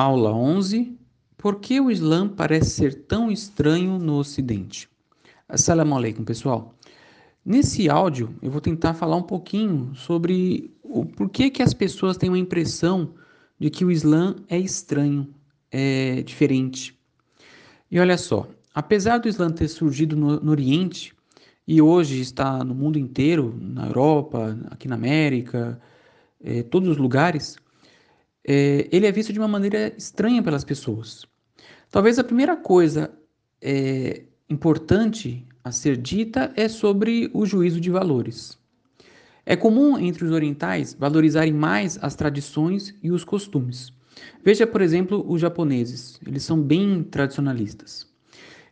Aula 11. Por que o Islã parece ser tão estranho no Ocidente? Assalamu alaikum, pessoal. Nesse áudio, eu vou tentar falar um pouquinho sobre o porquê que as pessoas têm uma impressão de que o Islã é estranho, é diferente. E olha só, apesar do Islã ter surgido no, no Oriente e hoje está no mundo inteiro, na Europa, aqui na América, é, todos os lugares, é, ele é visto de uma maneira estranha pelas pessoas. Talvez a primeira coisa é, importante a ser dita é sobre o juízo de valores. É comum entre os orientais valorizarem mais as tradições e os costumes. Veja, por exemplo, os japoneses, eles são bem tradicionalistas.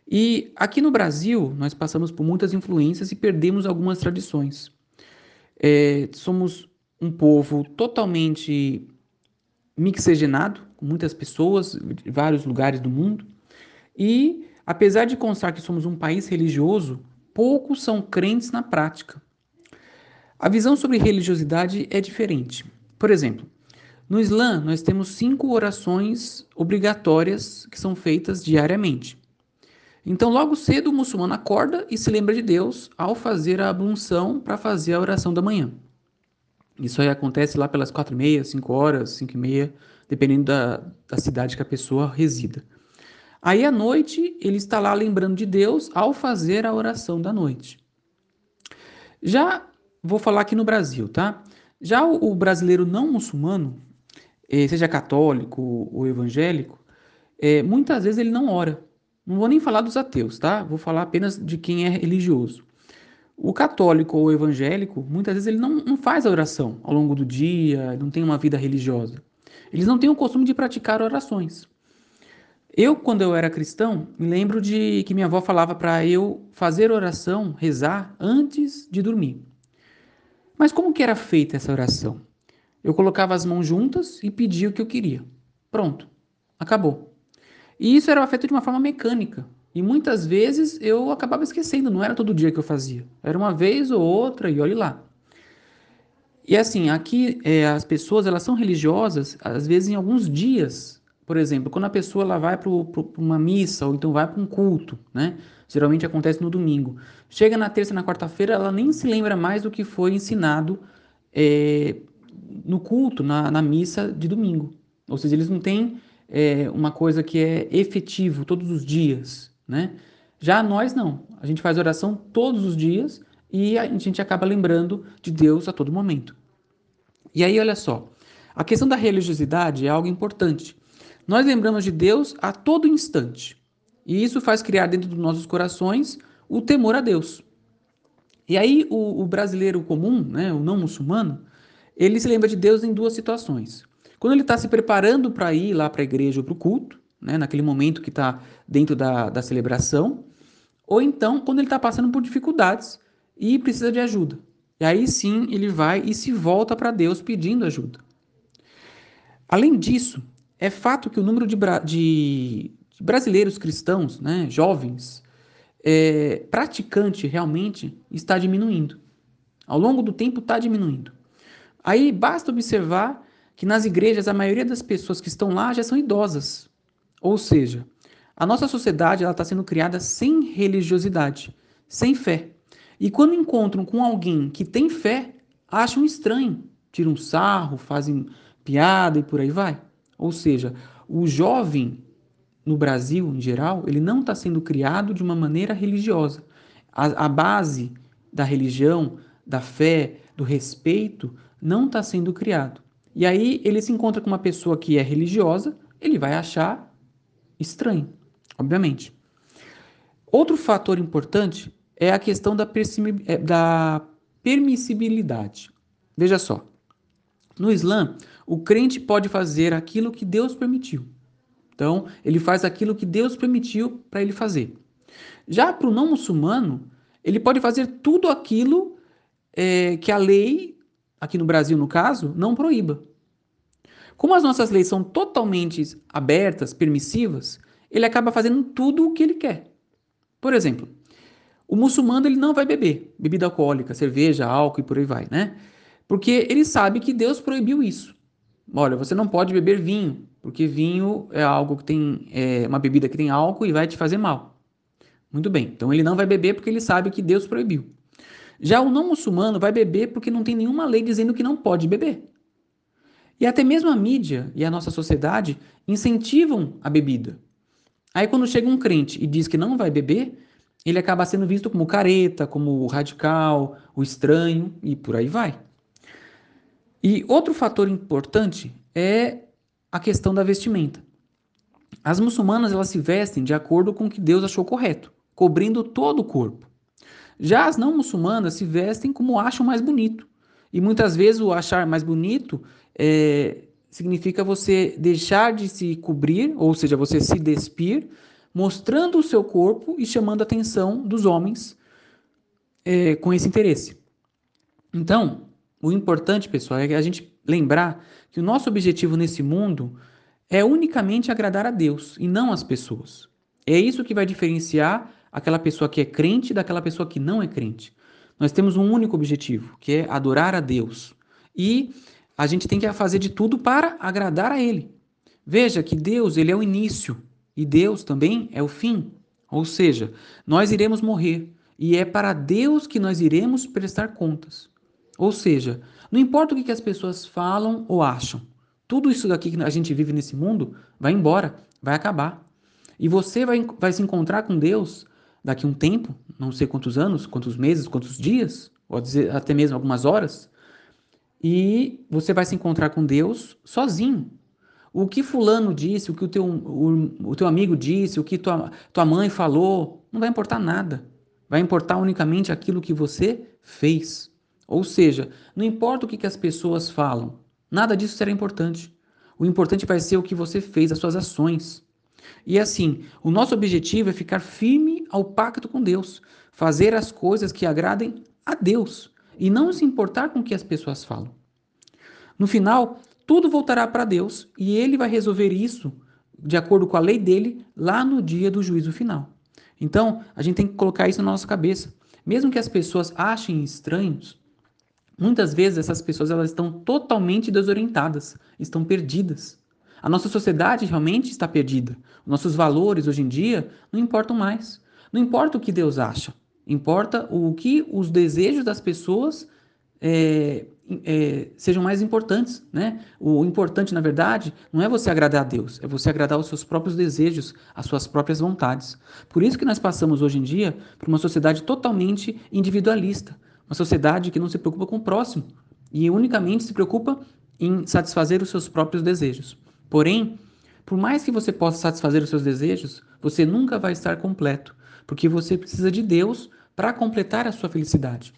E aqui no Brasil, nós passamos por muitas influências e perdemos algumas tradições. É, somos um povo totalmente mixegenado, com muitas pessoas de vários lugares do mundo. E, apesar de constar que somos um país religioso, poucos são crentes na prática. A visão sobre religiosidade é diferente. Por exemplo, no Islã, nós temos cinco orações obrigatórias que são feitas diariamente. Então, logo cedo, o muçulmano acorda e se lembra de Deus ao fazer a ablução para fazer a oração da manhã. Isso aí acontece lá pelas quatro e meia, cinco horas, cinco e meia, dependendo da, da cidade que a pessoa resida. Aí à noite ele está lá lembrando de Deus ao fazer a oração da noite. Já vou falar aqui no Brasil, tá? Já o, o brasileiro não muçulmano, eh, seja católico ou evangélico, é, muitas vezes ele não ora. Não vou nem falar dos ateus, tá? Vou falar apenas de quem é religioso. O católico ou evangélico, muitas vezes ele não, não faz a oração ao longo do dia, não tem uma vida religiosa. Eles não têm o costume de praticar orações. Eu, quando eu era cristão, me lembro de que minha avó falava para eu fazer oração, rezar, antes de dormir. Mas como que era feita essa oração? Eu colocava as mãos juntas e pedia o que eu queria. Pronto, acabou. E isso era feito de uma forma mecânica, e muitas vezes eu acabava esquecendo, não era todo dia que eu fazia. Era uma vez ou outra e olhe lá. E assim, aqui é, as pessoas elas são religiosas, às vezes em alguns dias. Por exemplo, quando a pessoa ela vai para uma missa ou então vai para um culto, né? Geralmente acontece no domingo. Chega na terça, na quarta-feira, ela nem se lembra mais do que foi ensinado é, no culto, na, na, missa de domingo. Ou seja, eles não têm é, uma coisa que é efetivo todos os dias. Né? Já nós não. A gente faz oração todos os dias e a gente acaba lembrando de Deus a todo momento. E aí, olha só, a questão da religiosidade é algo importante. Nós lembramos de Deus a todo instante. E isso faz criar dentro dos nossos corações o temor a Deus. E aí, o, o brasileiro comum, né, o não muçulmano, ele se lembra de Deus em duas situações. Quando ele está se preparando para ir lá para a igreja ou para o culto, né, naquele momento que está dentro da, da celebração, ou então quando ele está passando por dificuldades e precisa de ajuda. E aí sim ele vai e se volta para Deus pedindo ajuda. Além disso, é fato que o número de, de, de brasileiros cristãos, né, jovens, é, praticante realmente está diminuindo. Ao longo do tempo está diminuindo. Aí basta observar que nas igrejas a maioria das pessoas que estão lá já são idosas, ou seja, a nossa sociedade está sendo criada sem religiosidade, sem fé. E quando encontram com alguém que tem fé, acham estranho, tiram sarro, fazem piada e por aí vai. Ou seja, o jovem no Brasil, em geral, ele não está sendo criado de uma maneira religiosa. A, a base da religião, da fé, do respeito, não está sendo criado. E aí ele se encontra com uma pessoa que é religiosa, ele vai achar estranho, obviamente. Outro fator importante é a questão da, é, da permissibilidade. Veja só, no Islã, o crente pode fazer aquilo que Deus permitiu. Então, ele faz aquilo que Deus permitiu para ele fazer. Já para o não muçulmano, ele pode fazer tudo aquilo é, que a lei, aqui no Brasil no caso, não proíba. Como as nossas leis são totalmente abertas, permissivas, ele acaba fazendo tudo o que ele quer. Por exemplo, o muçulmano ele não vai beber bebida alcoólica, cerveja, álcool e por aí vai, né? Porque ele sabe que Deus proibiu isso. Olha, você não pode beber vinho, porque vinho é algo que tem é, uma bebida que tem álcool e vai te fazer mal. Muito bem, então ele não vai beber porque ele sabe que Deus proibiu. Já o não muçulmano vai beber porque não tem nenhuma lei dizendo que não pode beber. E até mesmo a mídia e a nossa sociedade incentivam a bebida. Aí quando chega um crente e diz que não vai beber, ele acaba sendo visto como careta, como radical, o estranho e por aí vai. E outro fator importante é a questão da vestimenta. As muçulmanas elas se vestem de acordo com o que Deus achou correto, cobrindo todo o corpo. Já as não muçulmanas se vestem como acham mais bonito. E muitas vezes o achar mais bonito é, significa você deixar de se cobrir, ou seja, você se despir, mostrando o seu corpo e chamando a atenção dos homens é, com esse interesse. Então, o importante, pessoal, é a gente lembrar que o nosso objetivo nesse mundo é unicamente agradar a Deus e não as pessoas. É isso que vai diferenciar aquela pessoa que é crente daquela pessoa que não é crente. Nós temos um único objetivo, que é adorar a Deus. E a gente tem que fazer de tudo para agradar a Ele. Veja que Deus, ele é o início e Deus também é o fim. Ou seja, nós iremos morrer e é para Deus que nós iremos prestar contas. Ou seja, não importa o que as pessoas falam ou acham, tudo isso daqui que a gente vive nesse mundo vai embora, vai acabar. E você vai, vai se encontrar com Deus daqui a um tempo, não sei quantos anos, quantos meses, quantos dias, ou até mesmo algumas horas, e você vai se encontrar com Deus sozinho. O que fulano disse, o que o teu, o, o teu amigo disse, o que tua, tua mãe falou, não vai importar nada. Vai importar unicamente aquilo que você fez. Ou seja, não importa o que, que as pessoas falam, nada disso será importante. O importante vai ser o que você fez, as suas ações. E assim, o nosso objetivo é ficar firme ao pacto com Deus, fazer as coisas que agradem a Deus e não se importar com o que as pessoas falam. No final, tudo voltará para Deus e ele vai resolver isso de acordo com a lei dele lá no dia do juízo final. Então, a gente tem que colocar isso na nossa cabeça. Mesmo que as pessoas achem estranhos, muitas vezes essas pessoas elas estão totalmente desorientadas, estão perdidas. A nossa sociedade realmente está perdida. Nossos valores hoje em dia não importam mais. Não importa o que Deus acha, importa o que os desejos das pessoas é, é, sejam mais importantes. Né? O importante, na verdade, não é você agradar a Deus, é você agradar os seus próprios desejos, as suas próprias vontades. Por isso que nós passamos hoje em dia por uma sociedade totalmente individualista, uma sociedade que não se preocupa com o próximo e unicamente se preocupa em satisfazer os seus próprios desejos. Porém, por mais que você possa satisfazer os seus desejos, você nunca vai estar completo, porque você precisa de Deus para completar a sua felicidade.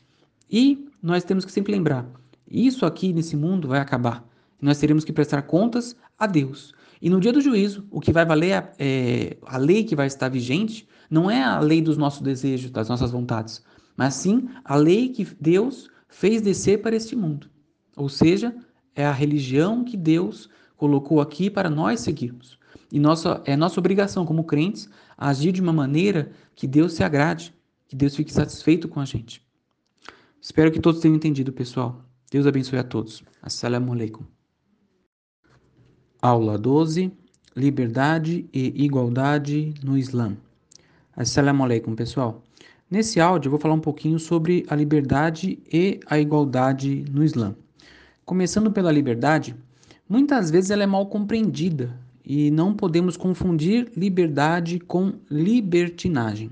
E nós temos que sempre lembrar: isso aqui nesse mundo vai acabar. Nós teremos que prestar contas a Deus. E no dia do juízo, o que vai valer, é, a lei que vai estar vigente, não é a lei dos nossos desejos, das nossas vontades, mas sim a lei que Deus fez descer para este mundo. Ou seja, é a religião que Deus colocou aqui para nós seguirmos. E nossa, é nossa obrigação como crentes agir de uma maneira que Deus se agrade, que Deus fique satisfeito com a gente. Espero que todos tenham entendido, pessoal. Deus abençoe a todos. Assalamu alaikum. Aula 12: Liberdade e igualdade no Islã. Assalamu alaikum, pessoal. Nesse áudio eu vou falar um pouquinho sobre a liberdade e a igualdade no Islã. Começando pela liberdade, Muitas vezes ela é mal compreendida e não podemos confundir liberdade com libertinagem.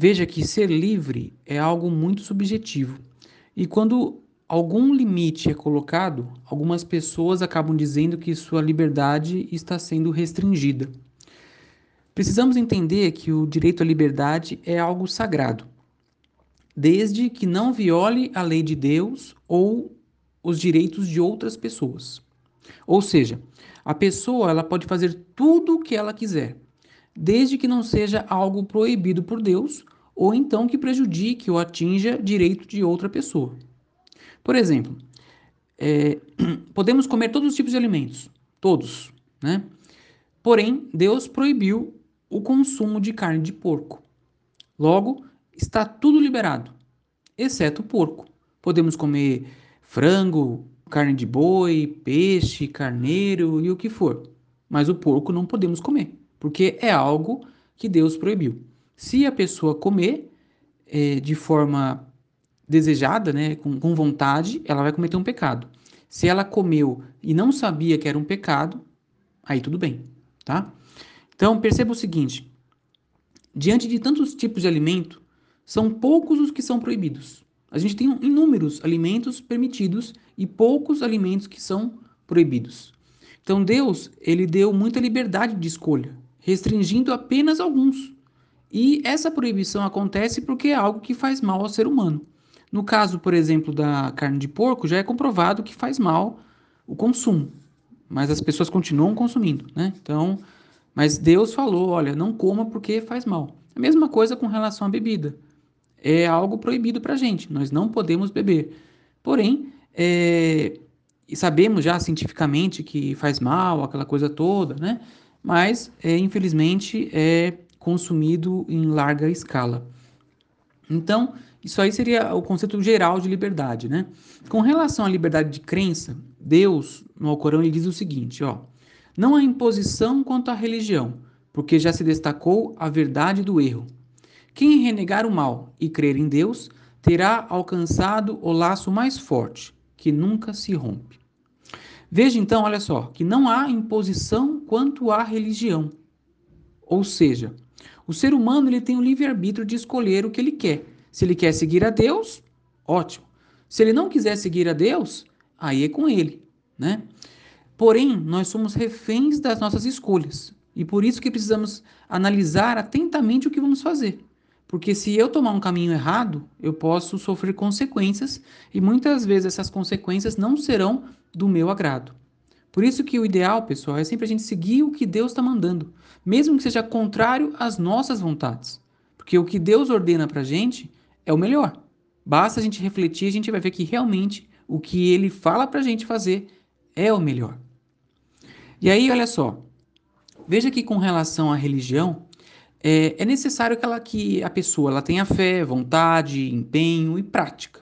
Veja que ser livre é algo muito subjetivo. E quando algum limite é colocado, algumas pessoas acabam dizendo que sua liberdade está sendo restringida. Precisamos entender que o direito à liberdade é algo sagrado, desde que não viole a lei de Deus ou os direitos de outras pessoas. Ou seja, a pessoa ela pode fazer tudo o que ela quiser, desde que não seja algo proibido por Deus ou então que prejudique ou atinja direito de outra pessoa. Por exemplo, é, podemos comer todos os tipos de alimentos, todos, né? Porém, Deus proibiu o consumo de carne de porco. Logo, está tudo liberado, exceto o porco. Podemos comer frango, carne de boi, peixe, carneiro e o que for. mas o porco não podemos comer, porque é algo que Deus proibiu. Se a pessoa comer é, de forma desejada, né, com, com vontade, ela vai cometer um pecado. Se ela comeu e não sabia que era um pecado, aí tudo bem, tá? Então perceba o seguinte: diante de tantos tipos de alimento, são poucos os que são proibidos. A gente tem inúmeros alimentos permitidos e poucos alimentos que são proibidos. Então Deus, ele deu muita liberdade de escolha, restringindo apenas alguns. E essa proibição acontece porque é algo que faz mal ao ser humano. No caso, por exemplo, da carne de porco, já é comprovado que faz mal o consumo, mas as pessoas continuam consumindo, né? Então, mas Deus falou, olha, não coma porque faz mal. A mesma coisa com relação à bebida. É algo proibido para a gente, nós não podemos beber. Porém, é, sabemos já cientificamente que faz mal, aquela coisa toda, né? Mas, é, infelizmente, é consumido em larga escala. Então, isso aí seria o conceito geral de liberdade, né? Com relação à liberdade de crença, Deus, no Alcorão, ele diz o seguinte, ó: Não há imposição quanto à religião, porque já se destacou a verdade do erro. Quem renegar o mal e crer em Deus, terá alcançado o laço mais forte, que nunca se rompe. Veja então, olha só, que não há imposição quanto à religião. Ou seja, o ser humano ele tem o livre-arbítrio de escolher o que ele quer se ele quer seguir a Deus, ótimo. Se ele não quiser seguir a Deus, aí é com ele, né? Porém, nós somos reféns das nossas escolhas. E por isso que precisamos analisar atentamente o que vamos fazer. Porque se eu tomar um caminho errado, eu posso sofrer consequências e muitas vezes essas consequências não serão do meu agrado. Por isso que o ideal, pessoal, é sempre a gente seguir o que Deus está mandando, mesmo que seja contrário às nossas vontades. Porque o que Deus ordena para a gente é o melhor. Basta a gente refletir, a gente vai ver que realmente o que ele fala para a gente fazer é o melhor. E aí, olha só, veja que com relação à religião, é, é necessário que, ela, que a pessoa ela tenha fé, vontade, empenho e prática.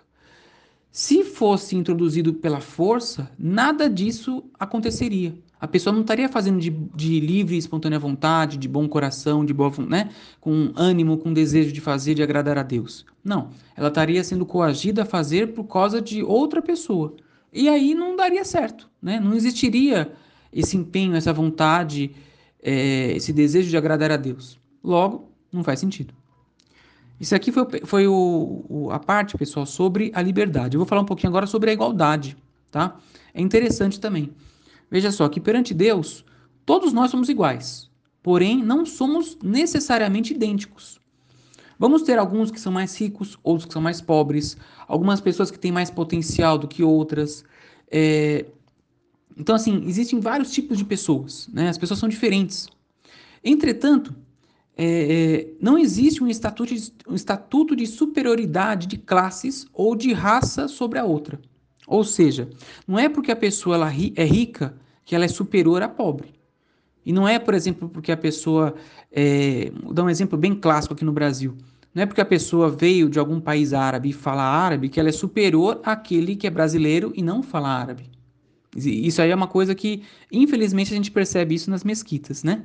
Se fosse introduzido pela força, nada disso aconteceria a pessoa não estaria fazendo de, de livre e espontânea vontade, de bom coração, de boa, né? com ânimo, com desejo de fazer, de agradar a Deus. Não, ela estaria sendo coagida a fazer por causa de outra pessoa. E aí não daria certo, né? Não existiria esse empenho, essa vontade, é, esse desejo de agradar a Deus. Logo, não faz sentido. Isso aqui foi, foi o, o, a parte, pessoal, sobre a liberdade. Eu vou falar um pouquinho agora sobre a igualdade, tá? É interessante também. Veja só que perante Deus, todos nós somos iguais, porém não somos necessariamente idênticos. Vamos ter alguns que são mais ricos, outros que são mais pobres, algumas pessoas que têm mais potencial do que outras. É... Então, assim, existem vários tipos de pessoas, né? As pessoas são diferentes. Entretanto, é, não existe um estatuto, de, um estatuto de superioridade de classes ou de raça sobre a outra. Ou seja, não é porque a pessoa ela é rica que ela é superior à pobre. E não é, por exemplo, porque a pessoa. É, vou dar um exemplo bem clássico aqui no Brasil. Não é porque a pessoa veio de algum país árabe e fala árabe que ela é superior àquele que é brasileiro e não fala árabe. Isso aí é uma coisa que, infelizmente, a gente percebe isso nas mesquitas, né?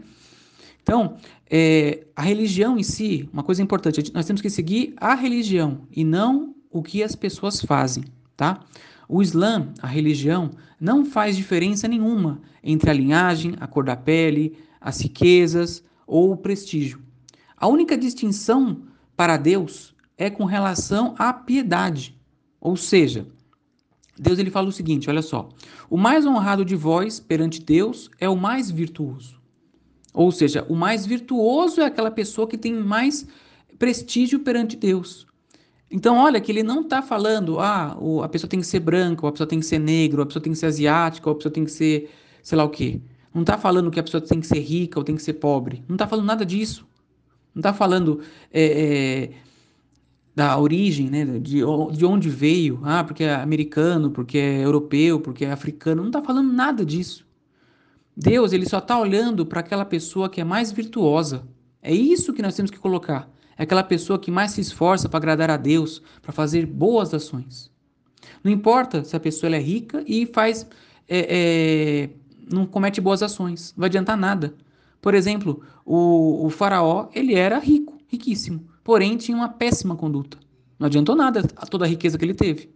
Então, é, a religião em si, uma coisa importante, nós temos que seguir a religião e não o que as pessoas fazem, tá? O Islã, a religião, não faz diferença nenhuma entre a linhagem, a cor da pele, as riquezas ou o prestígio. A única distinção para Deus é com relação à piedade. Ou seja, Deus ele fala o seguinte, olha só: "O mais honrado de vós perante Deus é o mais virtuoso". Ou seja, o mais virtuoso é aquela pessoa que tem mais prestígio perante Deus. Então, olha que ele não está falando, ah, a pessoa tem que ser branca, a pessoa tem que ser negra, a pessoa tem que ser asiática, a pessoa tem que ser sei lá o quê. Não está falando que a pessoa tem que ser rica ou tem que ser pobre. Não está falando nada disso. Não está falando é, é, da origem, né, de, de onde veio, ah, porque é americano, porque é europeu, porque é africano. Não está falando nada disso. Deus, ele só está olhando para aquela pessoa que é mais virtuosa. É isso que nós temos que colocar. É aquela pessoa que mais se esforça para agradar a Deus, para fazer boas ações. Não importa se a pessoa é rica e faz, é, é, não comete boas ações, não vai adiantar nada. Por exemplo, o, o faraó, ele era rico, riquíssimo, porém tinha uma péssima conduta. Não adiantou nada toda a riqueza que ele teve.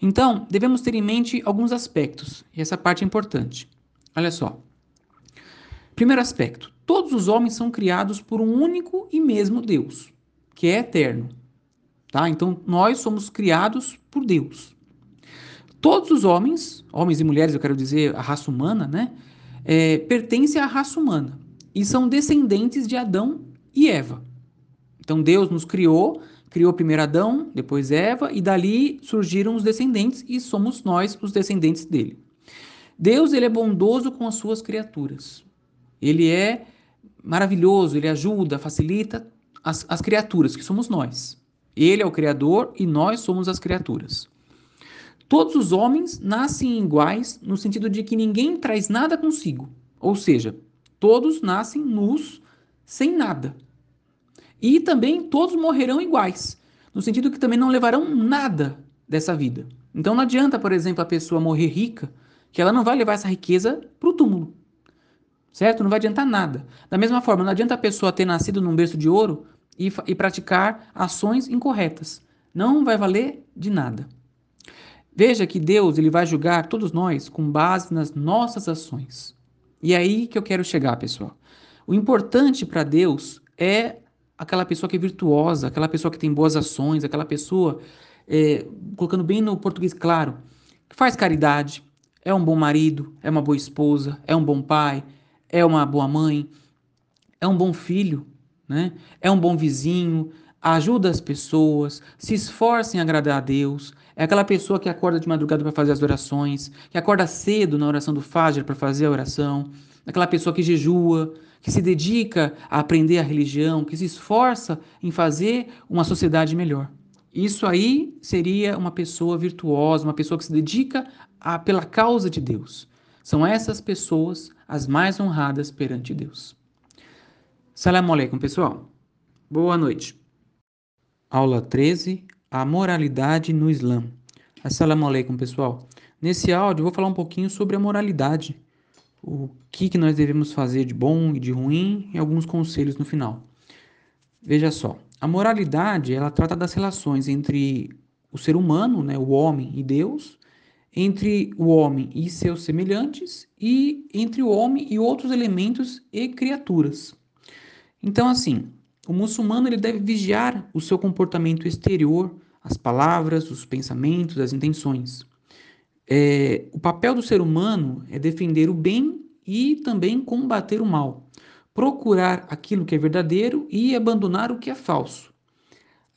Então, devemos ter em mente alguns aspectos, e essa parte é importante. Olha só. Primeiro aspecto: todos os homens são criados por um único e mesmo Deus, que é eterno. Tá? Então, nós somos criados por Deus. Todos os homens, homens e mulheres, eu quero dizer a raça humana, né, é, pertencem à raça humana e são descendentes de Adão e Eva. Então, Deus nos criou criou primeiro Adão, depois Eva, e dali surgiram os descendentes e somos nós os descendentes dele. Deus ele é bondoso com as suas criaturas. Ele é maravilhoso, ele ajuda, facilita as, as criaturas, que somos nós. Ele é o Criador e nós somos as criaturas. Todos os homens nascem iguais no sentido de que ninguém traz nada consigo. Ou seja, todos nascem nus, sem nada. E também todos morrerão iguais, no sentido que também não levarão nada dessa vida. Então não adianta, por exemplo, a pessoa morrer rica, que ela não vai levar essa riqueza para o túmulo. Certo? Não vai adiantar nada. Da mesma forma, não adianta a pessoa ter nascido num berço de ouro e, e praticar ações incorretas. Não vai valer de nada. Veja que Deus ele vai julgar todos nós com base nas nossas ações. E é aí que eu quero chegar, pessoal. O importante para Deus é aquela pessoa que é virtuosa, aquela pessoa que tem boas ações, aquela pessoa, é, colocando bem no português claro, que faz caridade, é um bom marido, é uma boa esposa, é um bom pai, é uma boa mãe, é um bom filho, né? é um bom vizinho, ajuda as pessoas, se esforça em agradar a Deus, é aquela pessoa que acorda de madrugada para fazer as orações, que acorda cedo na oração do Fajr para fazer a oração, aquela pessoa que jejua, que se dedica a aprender a religião, que se esforça em fazer uma sociedade melhor. Isso aí seria uma pessoa virtuosa, uma pessoa que se dedica a, pela causa de Deus. São essas pessoas as mais honradas perante Deus. Salam aleikum, pessoal. Boa noite. Aula 13: A moralidade no Islã. Assalamu alaikum, pessoal. Nesse áudio eu vou falar um pouquinho sobre a moralidade o que, que nós devemos fazer de bom e de ruim e alguns conselhos no final. Veja só, a moralidade ela trata das relações entre o ser humano, né, o homem e Deus, entre o homem e seus semelhantes e entre o homem e outros elementos e criaturas. Então, assim, o muçulmano ele deve vigiar o seu comportamento exterior, as palavras, os pensamentos, as intenções. É, o papel do ser humano é defender o bem e também combater o mal, procurar aquilo que é verdadeiro e abandonar o que é falso,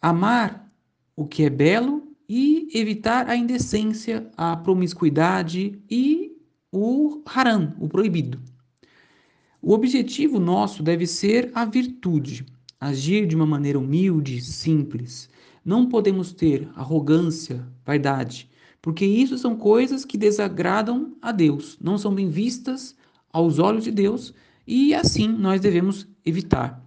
amar o que é belo e evitar a indecência, a promiscuidade e o haram, o proibido. O objetivo nosso deve ser a virtude, agir de uma maneira humilde, simples. Não podemos ter arrogância, vaidade, porque isso são coisas que desagradam a Deus, não são bem vistas aos olhos de Deus e assim nós devemos evitar.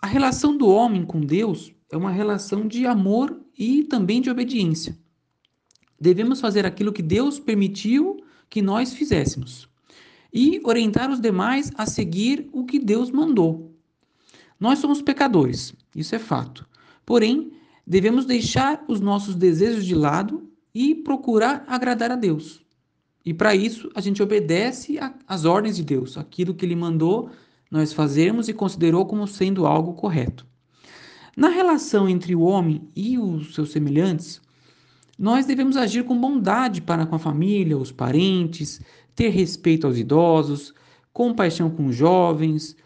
A relação do homem com Deus é uma relação de amor e também de obediência. Devemos fazer aquilo que Deus permitiu que nós fizéssemos e orientar os demais a seguir o que Deus mandou. Nós somos pecadores, isso é fato. Porém, devemos deixar os nossos desejos de lado e procurar agradar a Deus. E para isso, a gente obedece às ordens de Deus, aquilo que Ele mandou nós fazermos e considerou como sendo algo correto. Na relação entre o homem e os seus semelhantes, nós devemos agir com bondade para com a família, os parentes, ter respeito aos idosos, compaixão com os jovens,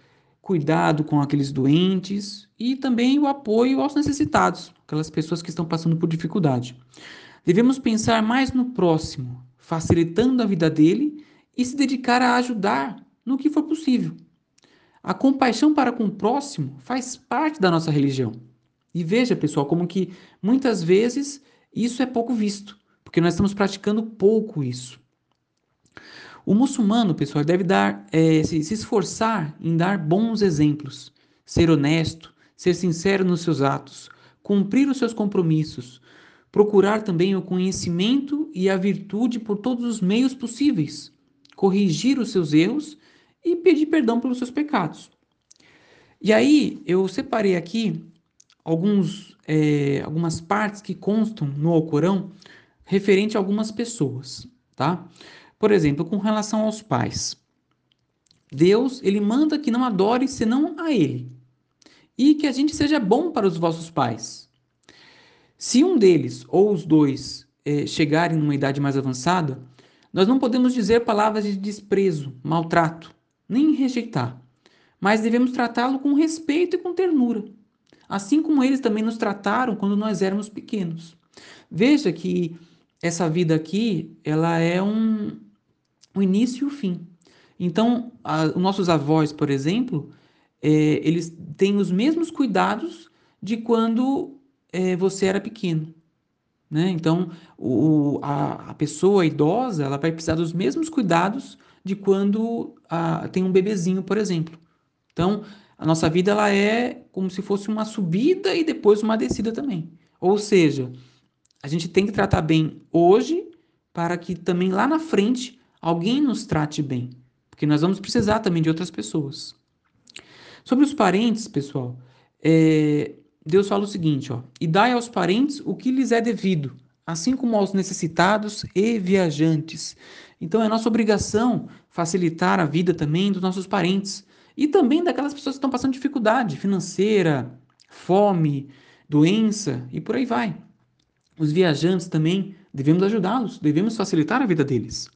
cuidado com aqueles doentes e também o apoio aos necessitados, aquelas pessoas que estão passando por dificuldade. Devemos pensar mais no próximo, facilitando a vida dele e se dedicar a ajudar no que for possível. A compaixão para com o próximo faz parte da nossa religião. E veja, pessoal, como que muitas vezes isso é pouco visto, porque nós estamos praticando pouco isso. O muçulmano, pessoal, deve dar, é, se, se esforçar em dar bons exemplos, ser honesto, ser sincero nos seus atos, cumprir os seus compromissos, procurar também o conhecimento e a virtude por todos os meios possíveis, corrigir os seus erros e pedir perdão pelos seus pecados. E aí eu separei aqui alguns, é, algumas partes que constam no Alcorão referente a algumas pessoas, tá? Por exemplo, com relação aos pais. Deus, ele manda que não adore senão a ele. E que a gente seja bom para os vossos pais. Se um deles ou os dois é, chegarem numa idade mais avançada, nós não podemos dizer palavras de desprezo, maltrato, nem rejeitar, mas devemos tratá-lo com respeito e com ternura, assim como eles também nos trataram quando nós éramos pequenos. Veja que essa vida aqui, ela é um, um início e o fim. Então, a, os nossos avós, por exemplo, é, eles têm os mesmos cuidados de quando é, você era pequeno. Né? Então, o, a, a, pessoa idosa ela vai precisar dos mesmos cuidados de quando a, tem um bebezinho, por exemplo. Então, a nossa vida ela é como se fosse uma subida e depois uma descida também. Ou seja, a gente tem que tratar bem hoje para que também lá na frente alguém nos trate bem, porque nós vamos precisar também de outras pessoas. Sobre os parentes, pessoal, é, Deus fala o seguinte, ó, e dai aos parentes o que lhes é devido, assim como aos necessitados e viajantes. Então é nossa obrigação facilitar a vida também dos nossos parentes e também daquelas pessoas que estão passando dificuldade financeira, fome, doença e por aí vai. Os viajantes também devemos ajudá-los, devemos facilitar a vida deles.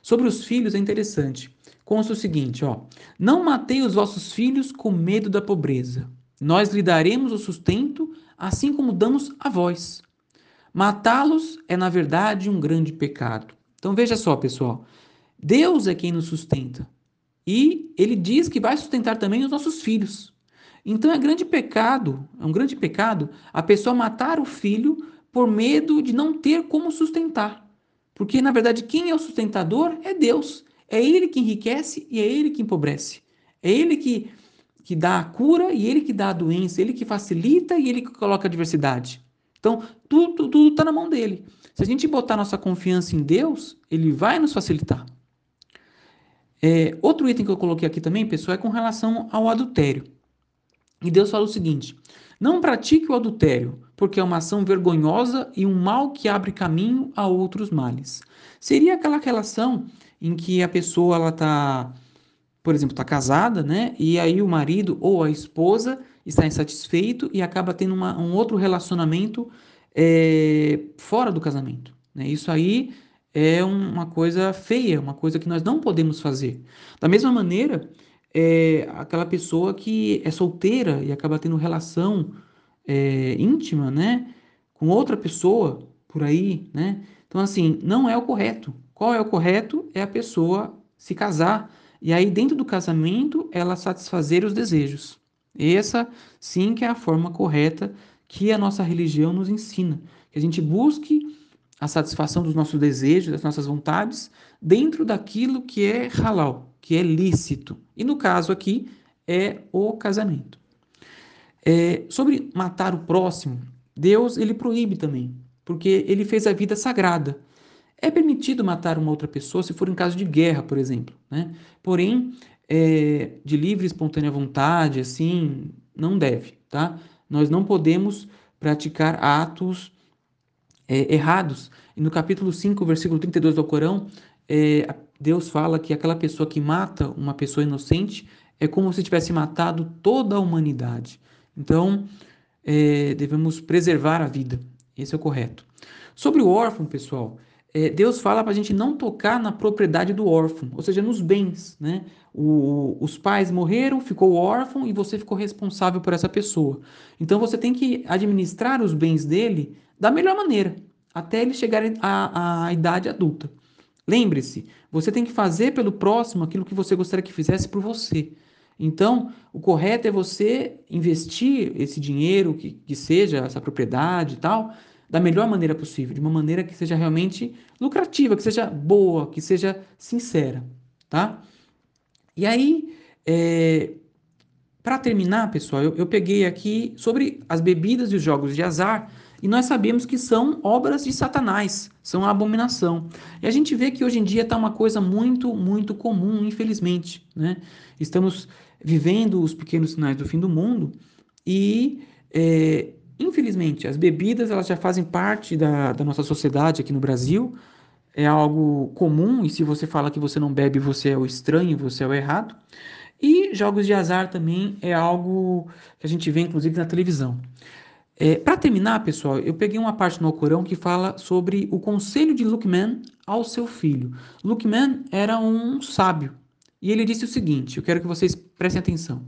Sobre os filhos é interessante. Consta o seguinte, ó: Não matei os vossos filhos com medo da pobreza nós lhe daremos o sustento, assim como damos a vós. Matá-los é, na verdade, um grande pecado. Então veja só, pessoal. Deus é quem nos sustenta. E ele diz que vai sustentar também os nossos filhos. Então é grande pecado, é um grande pecado a pessoa matar o filho por medo de não ter como sustentar. Porque, na verdade, quem é o sustentador é Deus. É Ele que enriquece e é Ele que empobrece. É Ele que que dá a cura e ele que dá a doença, ele que facilita e ele que coloca a diversidade. Então, tudo está na mão dele. Se a gente botar nossa confiança em Deus, ele vai nos facilitar. É, outro item que eu coloquei aqui também, pessoal, é com relação ao adultério. E Deus fala o seguinte: não pratique o adultério, porque é uma ação vergonhosa e um mal que abre caminho a outros males. Seria aquela relação em que a pessoa ela está por exemplo, está casada, né? E aí o marido ou a esposa está insatisfeito e acaba tendo uma, um outro relacionamento é, fora do casamento. Né? Isso aí é uma coisa feia, uma coisa que nós não podemos fazer. Da mesma maneira, é, aquela pessoa que é solteira e acaba tendo relação é, íntima, né? Com outra pessoa por aí, né? Então, assim, não é o correto. Qual é o correto? É a pessoa se casar e aí, dentro do casamento, ela satisfazer os desejos. Essa, sim, que é a forma correta que a nossa religião nos ensina. Que a gente busque a satisfação dos nossos desejos, das nossas vontades, dentro daquilo que é halal, que é lícito. E no caso aqui, é o casamento. É, sobre matar o próximo, Deus ele proíbe também, porque ele fez a vida sagrada. É permitido matar uma outra pessoa se for em caso de guerra, por exemplo, né? Porém, é, de livre e espontânea vontade, assim, não deve, tá? Nós não podemos praticar atos é, errados. E no capítulo 5, versículo 32 do Corão, é, Deus fala que aquela pessoa que mata uma pessoa inocente é como se tivesse matado toda a humanidade. Então, é, devemos preservar a vida. Esse é o correto. Sobre o órfão, pessoal, Deus fala para a gente não tocar na propriedade do órfão, ou seja, nos bens, né? O, os pais morreram, ficou órfão e você ficou responsável por essa pessoa. Então você tem que administrar os bens dele da melhor maneira, até ele chegar à, à idade adulta. Lembre-se, você tem que fazer pelo próximo aquilo que você gostaria que fizesse por você. Então, o correto é você investir esse dinheiro, que, que seja essa propriedade e tal, da melhor maneira possível, de uma maneira que seja realmente lucrativa, que seja boa, que seja sincera, tá? E aí, é, para terminar, pessoal, eu, eu, peguei aqui sobre as bebidas e os jogos de azar e nós sabemos que são obras de Satanás, são a abominação. E a gente vê que hoje em dia está uma coisa muito, muito comum, infelizmente. Né? Estamos vivendo os pequenos sinais do fim do mundo e, é, infelizmente, as bebidas elas já fazem parte da, da nossa sociedade aqui no Brasil. É algo comum, e se você fala que você não bebe, você é o estranho, você é o errado. E jogos de azar também é algo que a gente vê, inclusive, na televisão. É, Para terminar, pessoal, eu peguei uma parte no Alcorão que fala sobre o conselho de Luqman ao seu filho. Luqman era um sábio e ele disse o seguinte: eu quero que vocês prestem atenção.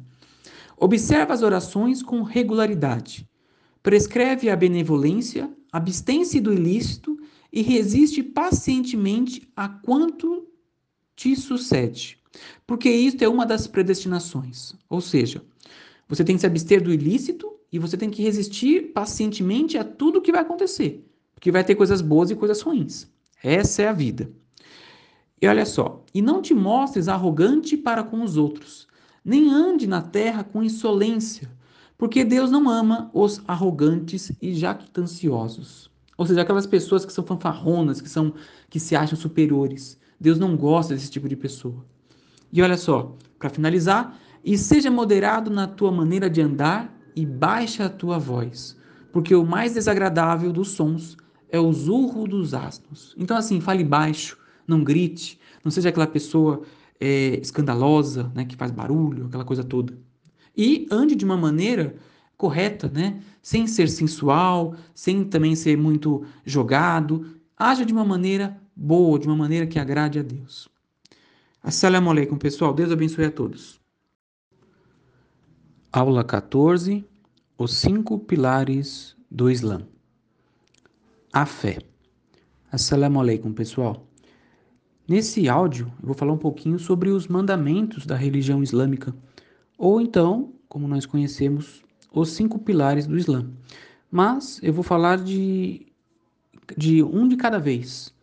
Observa as orações com regularidade. Prescreve a benevolência, abstém-se do ilícito e resiste pacientemente a quanto te sucede. Porque isto é uma das predestinações. Ou seja, você tem que se abster do ilícito e você tem que resistir pacientemente a tudo que vai acontecer. Porque vai ter coisas boas e coisas ruins. Essa é a vida. E olha só, e não te mostres arrogante para com os outros, nem ande na terra com insolência, porque Deus não ama os arrogantes e jactanciosos. Ou seja, aquelas pessoas que são fanfarronas, que são que se acham superiores. Deus não gosta desse tipo de pessoa. E olha só, para finalizar, e seja moderado na tua maneira de andar e baixa a tua voz, porque o mais desagradável dos sons é o zurro dos asnos. Então, assim, fale baixo, não grite, não seja aquela pessoa é, escandalosa, né, que faz barulho, aquela coisa toda. E ande de uma maneira correta, né, sem ser sensual, sem também ser muito jogado. Haja de uma maneira boa, de uma maneira que agrade a Deus. Assalamu alaikum, pessoal. Deus abençoe a todos. Aula 14. Os cinco pilares do Islã. A fé. Assalamu alaikum, pessoal. Nesse áudio, eu vou falar um pouquinho sobre os mandamentos da religião islâmica, ou então, como nós conhecemos, os cinco pilares do Islã. Mas eu vou falar de, de um de cada vez,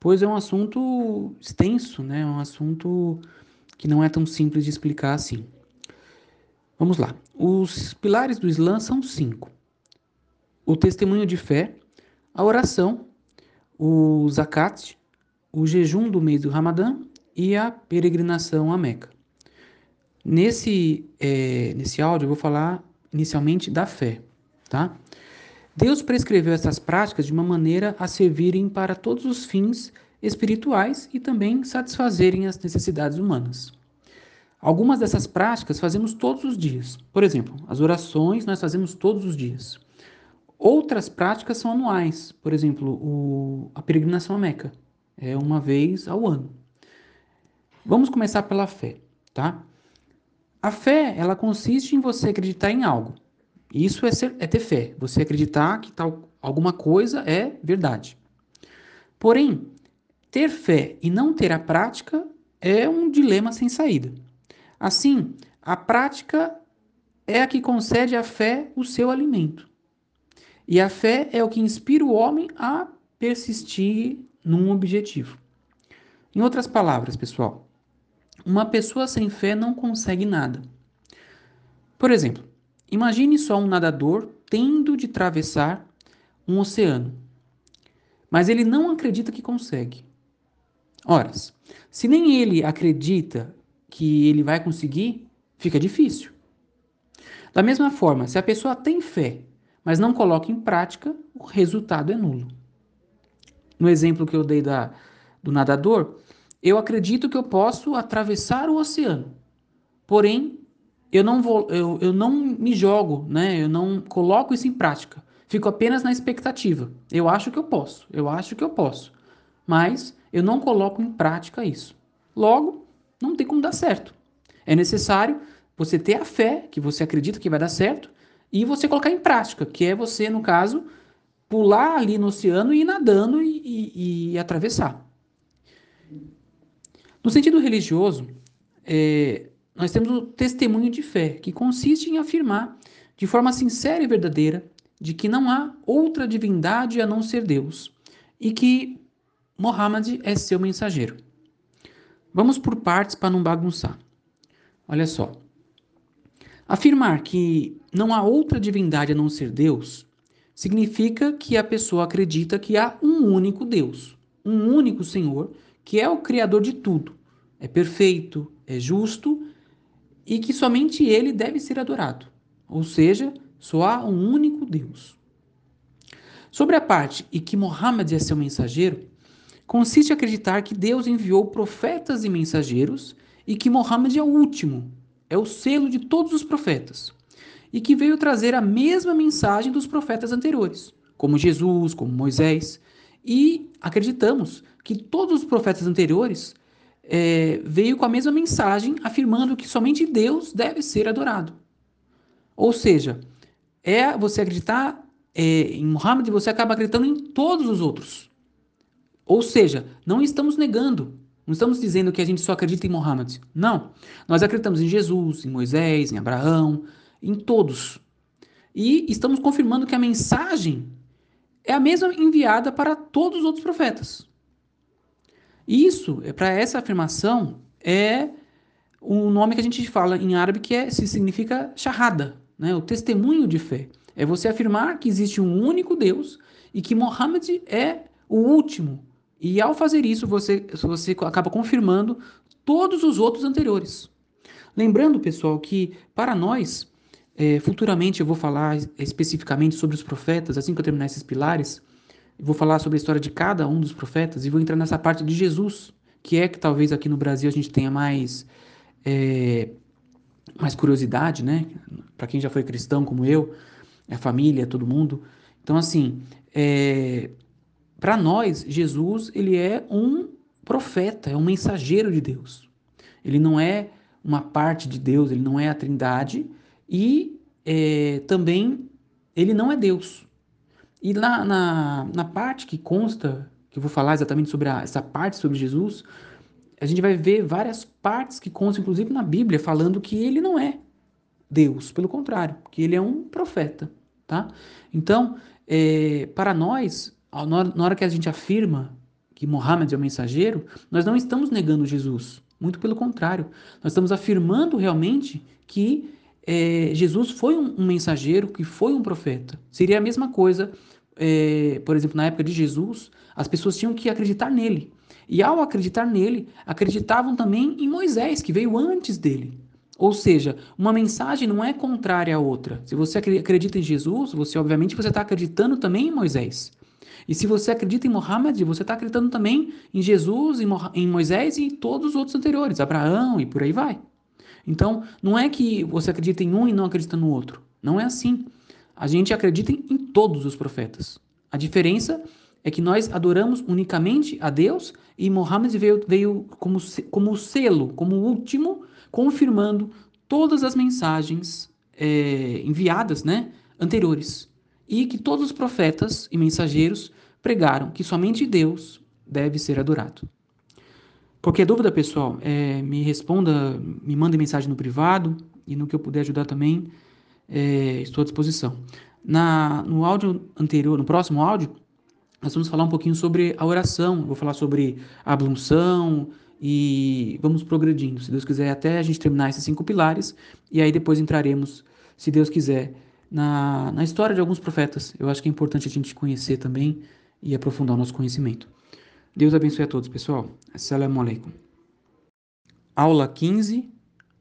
pois é um assunto extenso, né? É um assunto que não é tão simples de explicar assim. Vamos lá. Os pilares do Islã são cinco: o testemunho de fé, a oração, o zakat, o jejum do mês do Ramadã e a peregrinação a Meca. Nesse, é, nesse áudio eu vou falar inicialmente da fé, tá? Deus prescreveu essas práticas de uma maneira a servirem para todos os fins espirituais e também satisfazerem as necessidades humanas. Algumas dessas práticas fazemos todos os dias. Por exemplo, as orações nós fazemos todos os dias. Outras práticas são anuais. Por exemplo, o, a peregrinação a Meca é uma vez ao ano. Vamos começar pela fé, tá? A fé, ela consiste em você acreditar em algo. Isso é, ser, é ter fé, você acreditar que tal alguma coisa é verdade. Porém, ter fé e não ter a prática é um dilema sem saída. Assim, a prática é a que concede à fé o seu alimento. E a fé é o que inspira o homem a persistir num objetivo. Em outras palavras, pessoal, uma pessoa sem fé não consegue nada. Por exemplo, Imagine só um nadador tendo de atravessar um oceano, mas ele não acredita que consegue. Ora, se nem ele acredita que ele vai conseguir, fica difícil. Da mesma forma, se a pessoa tem fé, mas não coloca em prática, o resultado é nulo. No exemplo que eu dei da, do nadador, eu acredito que eu posso atravessar o oceano, porém eu não vou, eu, eu não me jogo, né? Eu não coloco isso em prática. Fico apenas na expectativa. Eu acho que eu posso, eu acho que eu posso, mas eu não coloco em prática isso. Logo, não tem como dar certo. É necessário você ter a fé que você acredita que vai dar certo e você colocar em prática, que é você, no caso, pular ali no oceano e ir nadando e, e, e atravessar. No sentido religioso, é, nós temos o testemunho de fé, que consiste em afirmar de forma sincera e verdadeira de que não há outra divindade a não ser Deus e que Mohammed é seu mensageiro. Vamos por partes para não bagunçar. Olha só. Afirmar que não há outra divindade a não ser Deus significa que a pessoa acredita que há um único Deus, um único Senhor, que é o Criador de tudo, é perfeito, é justo e que somente Ele deve ser adorado. Ou seja, só há um único Deus. Sobre a parte e que Mohammed é seu mensageiro, consiste em acreditar que Deus enviou profetas e mensageiros e que Mohammed é o último, é o selo de todos os profetas e que veio trazer a mesma mensagem dos profetas anteriores, como Jesus, como Moisés. E acreditamos que todos os profetas anteriores é, veio com a mesma mensagem, afirmando que somente Deus deve ser adorado. Ou seja, é você acreditar é, em Muhammad, você acaba acreditando em todos os outros. Ou seja, não estamos negando, não estamos dizendo que a gente só acredita em Muhammad. Não. Nós acreditamos em Jesus, em Moisés, em Abraão, em todos. E estamos confirmando que a mensagem é a mesma enviada para todos os outros profetas. Isso, para essa afirmação, é o nome que a gente fala em árabe que é, se significa shahada, né? o testemunho de fé. É você afirmar que existe um único Deus e que Muhammad é o último. E ao fazer isso, você, você acaba confirmando todos os outros anteriores. Lembrando, pessoal, que para nós, é, futuramente eu vou falar especificamente sobre os profetas, assim que eu terminar esses pilares, vou falar sobre a história de cada um dos profetas e vou entrar nessa parte de Jesus, que é que talvez aqui no Brasil a gente tenha mais, é, mais curiosidade, né? Para quem já foi cristão como eu, a família, todo mundo. Então, assim, é, para nós, Jesus, ele é um profeta, é um mensageiro de Deus. Ele não é uma parte de Deus, ele não é a trindade, e é, também ele não é Deus. E na, na, na, parte que consta, que eu vou falar exatamente sobre a, essa parte sobre Jesus, a gente vai ver várias partes que constam, inclusive na Bíblia, falando que ele não é Deus, pelo contrário, que ele é um profeta, tá? Então, é, para nós, na hora que a gente afirma que Mohammed é o mensageiro, nós não estamos negando Jesus, muito pelo contrário, nós estamos afirmando realmente que é, Jesus foi um, um, mensageiro, que foi um profeta. Seria a mesma coisa, é, por exemplo, na época de Jesus, as pessoas tinham que acreditar nele. E ao acreditar nele, acreditavam também em Moisés, que veio antes dele. Ou seja, uma mensagem não é contrária à outra. Se você acredita em Jesus, você obviamente você está acreditando também em Moisés. E se você acredita em Mohammed, você está acreditando também em Jesus, em Moisés e todos os outros anteriores, Abraão e por aí vai. Então, não é que você acredita em um e não acredita no outro. Não é assim. A gente acredita em todos os profetas. A diferença é que nós adoramos unicamente a Deus e Mohammed veio, veio como, como selo, como último, confirmando todas as mensagens é, enviadas né, anteriores. E que todos os profetas e mensageiros pregaram que somente Deus deve ser adorado. Qualquer dúvida, pessoal, é, me responda, me mande mensagem no privado e no que eu puder ajudar também, é, estou à disposição. Na, no áudio anterior, no próximo áudio, nós vamos falar um pouquinho sobre a oração, vou falar sobre a ablução e vamos progredindo, se Deus quiser, até a gente terminar esses cinco pilares e aí depois entraremos, se Deus quiser, na, na história de alguns profetas. Eu acho que é importante a gente conhecer também e aprofundar o nosso conhecimento. Deus abençoe a todos, pessoal. Assalamu alaikum. Aula 15,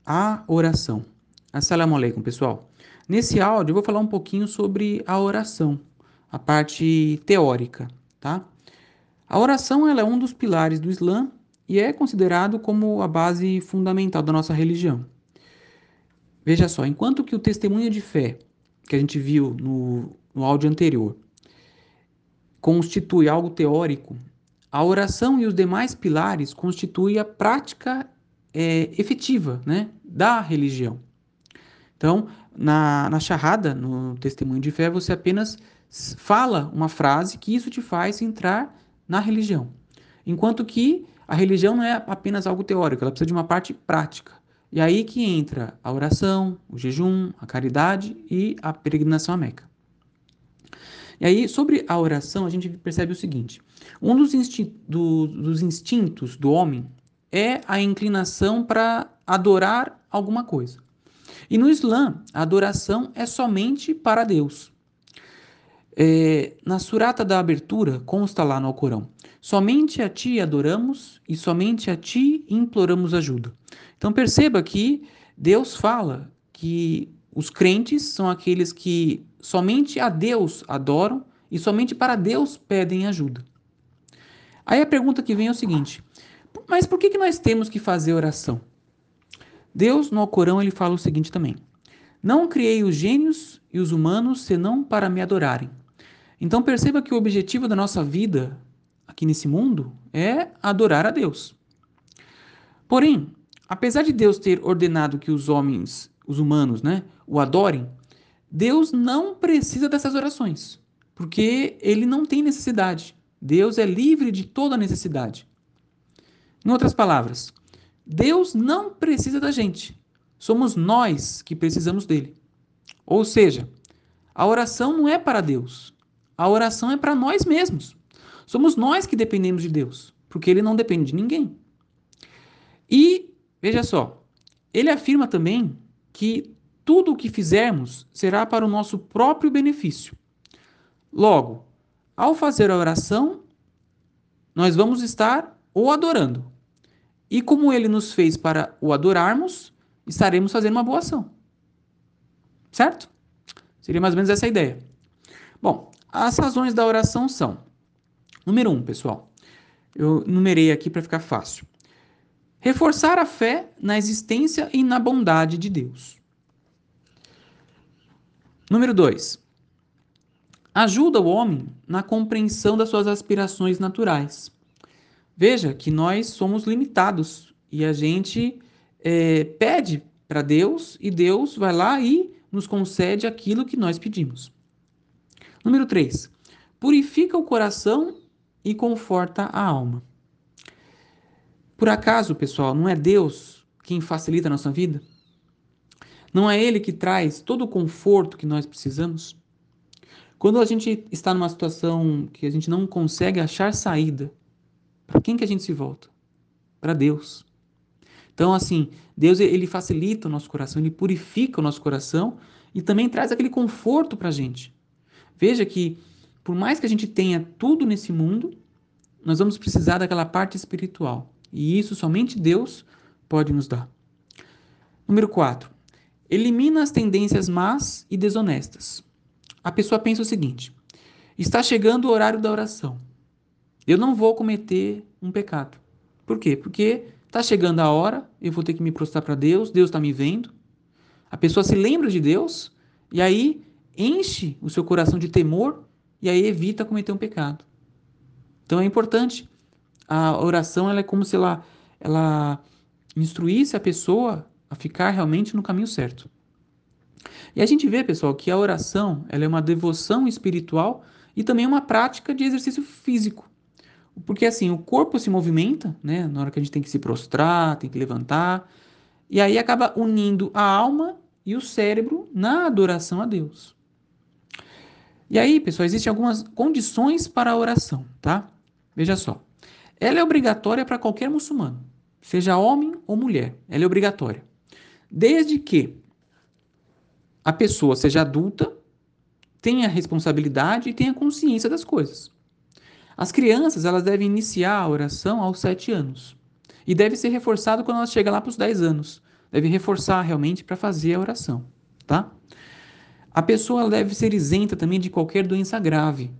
a oração. Assalamu alaikum, pessoal. Nesse áudio eu vou falar um pouquinho sobre a oração, a parte teórica, tá? A oração ela é um dos pilares do Islã e é considerado como a base fundamental da nossa religião. Veja só, enquanto que o testemunho de fé que a gente viu no, no áudio anterior constitui algo teórico a oração e os demais pilares constituem a prática é, efetiva né, da religião. Então, na, na charrada, no testemunho de fé, você apenas fala uma frase que isso te faz entrar na religião. Enquanto que a religião não é apenas algo teórico, ela precisa de uma parte prática. E aí que entra a oração, o jejum, a caridade e a peregrinação à Meca. E aí, sobre a oração, a gente percebe o seguinte: um dos, do, dos instintos do homem é a inclinação para adorar alguma coisa. E no Islã, a adoração é somente para Deus. É, na surata da abertura, consta lá no Alcorão: somente a ti adoramos e somente a ti imploramos ajuda. Então perceba que Deus fala que os crentes são aqueles que somente a Deus adoram e somente para Deus pedem ajuda. Aí a pergunta que vem é o seguinte: mas por que, que nós temos que fazer oração? Deus, no Alcorão, ele fala o seguinte também: Não criei os gênios e os humanos senão para me adorarem. Então perceba que o objetivo da nossa vida aqui nesse mundo é adorar a Deus. Porém, apesar de Deus ter ordenado que os homens, os humanos, né, o adorem, Deus não precisa dessas orações, porque ele não tem necessidade. Deus é livre de toda necessidade. Em outras palavras, Deus não precisa da gente. Somos nós que precisamos dele. Ou seja, a oração não é para Deus, a oração é para nós mesmos. Somos nós que dependemos de Deus, porque ele não depende de ninguém. E, veja só, ele afirma também que tudo o que fizermos será para o nosso próprio benefício. Logo, ao fazer a oração, nós vamos estar o adorando. E como ele nos fez para o adorarmos, estaremos fazendo uma boa ação. Certo? Seria mais ou menos essa a ideia. Bom, as razões da oração são: número um, pessoal, eu numerei aqui para ficar fácil. Reforçar a fé na existência e na bondade de Deus. Número dois, ajuda o homem na compreensão das suas aspirações naturais. Veja que nós somos limitados e a gente é, pede para Deus e Deus vai lá e nos concede aquilo que nós pedimos. Número 3. Purifica o coração e conforta a alma. Por acaso, pessoal, não é Deus quem facilita a nossa vida? Não é Ele que traz todo o conforto que nós precisamos? Quando a gente está numa situação que a gente não consegue achar saída, para quem que a gente se volta? Para Deus. Então, assim, Deus ele facilita o nosso coração, ele purifica o nosso coração e também traz aquele conforto para a gente. Veja que, por mais que a gente tenha tudo nesse mundo, nós vamos precisar daquela parte espiritual. E isso somente Deus pode nos dar. Número 4. Elimina as tendências más e desonestas. A pessoa pensa o seguinte: está chegando o horário da oração. Eu não vou cometer um pecado. Por quê? Porque está chegando a hora, eu vou ter que me prostrar para Deus, Deus está me vendo. A pessoa se lembra de Deus e aí enche o seu coração de temor e aí evita cometer um pecado. Então é importante. A oração ela é como se ela, ela instruísse a pessoa a ficar realmente no caminho certo. E a gente vê, pessoal, que a oração ela é uma devoção espiritual e também uma prática de exercício físico. Porque assim, o corpo se movimenta, né? Na hora que a gente tem que se prostrar, tem que levantar, e aí acaba unindo a alma e o cérebro na adoração a Deus. E aí, pessoal, existem algumas condições para a oração, tá? Veja só. Ela é obrigatória para qualquer muçulmano, seja homem ou mulher. Ela é obrigatória. Desde que a pessoa seja adulta, tenha responsabilidade e tenha consciência das coisas. As crianças elas devem iniciar a oração aos 7 anos. E deve ser reforçado quando elas chegam lá para os 10 anos. Deve reforçar realmente para fazer a oração, tá? A pessoa deve ser isenta também de qualquer doença grave.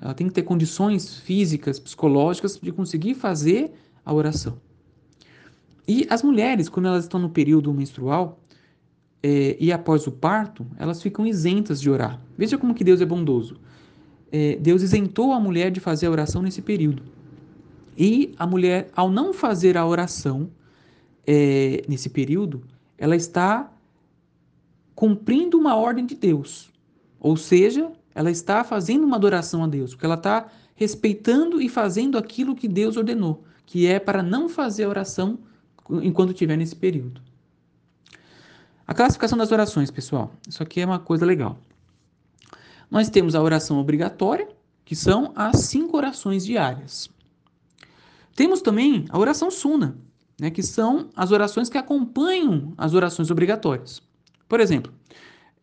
Ela tem que ter condições físicas, psicológicas de conseguir fazer a oração. E as mulheres, quando elas estão no período menstrual é, e após o parto, elas ficam isentas de orar. Veja como que Deus é bondoso. É, Deus isentou a mulher de fazer a oração nesse período. E a mulher, ao não fazer a oração é, nesse período, ela está cumprindo uma ordem de Deus. Ou seja, ela está fazendo uma adoração a Deus, porque ela está respeitando e fazendo aquilo que Deus ordenou, que é para não fazer a oração enquanto estiver nesse período. A classificação das orações, pessoal, isso aqui é uma coisa legal. Nós temos a oração obrigatória, que são as cinco orações diárias. Temos também a oração suna, né, que são as orações que acompanham as orações obrigatórias. Por exemplo,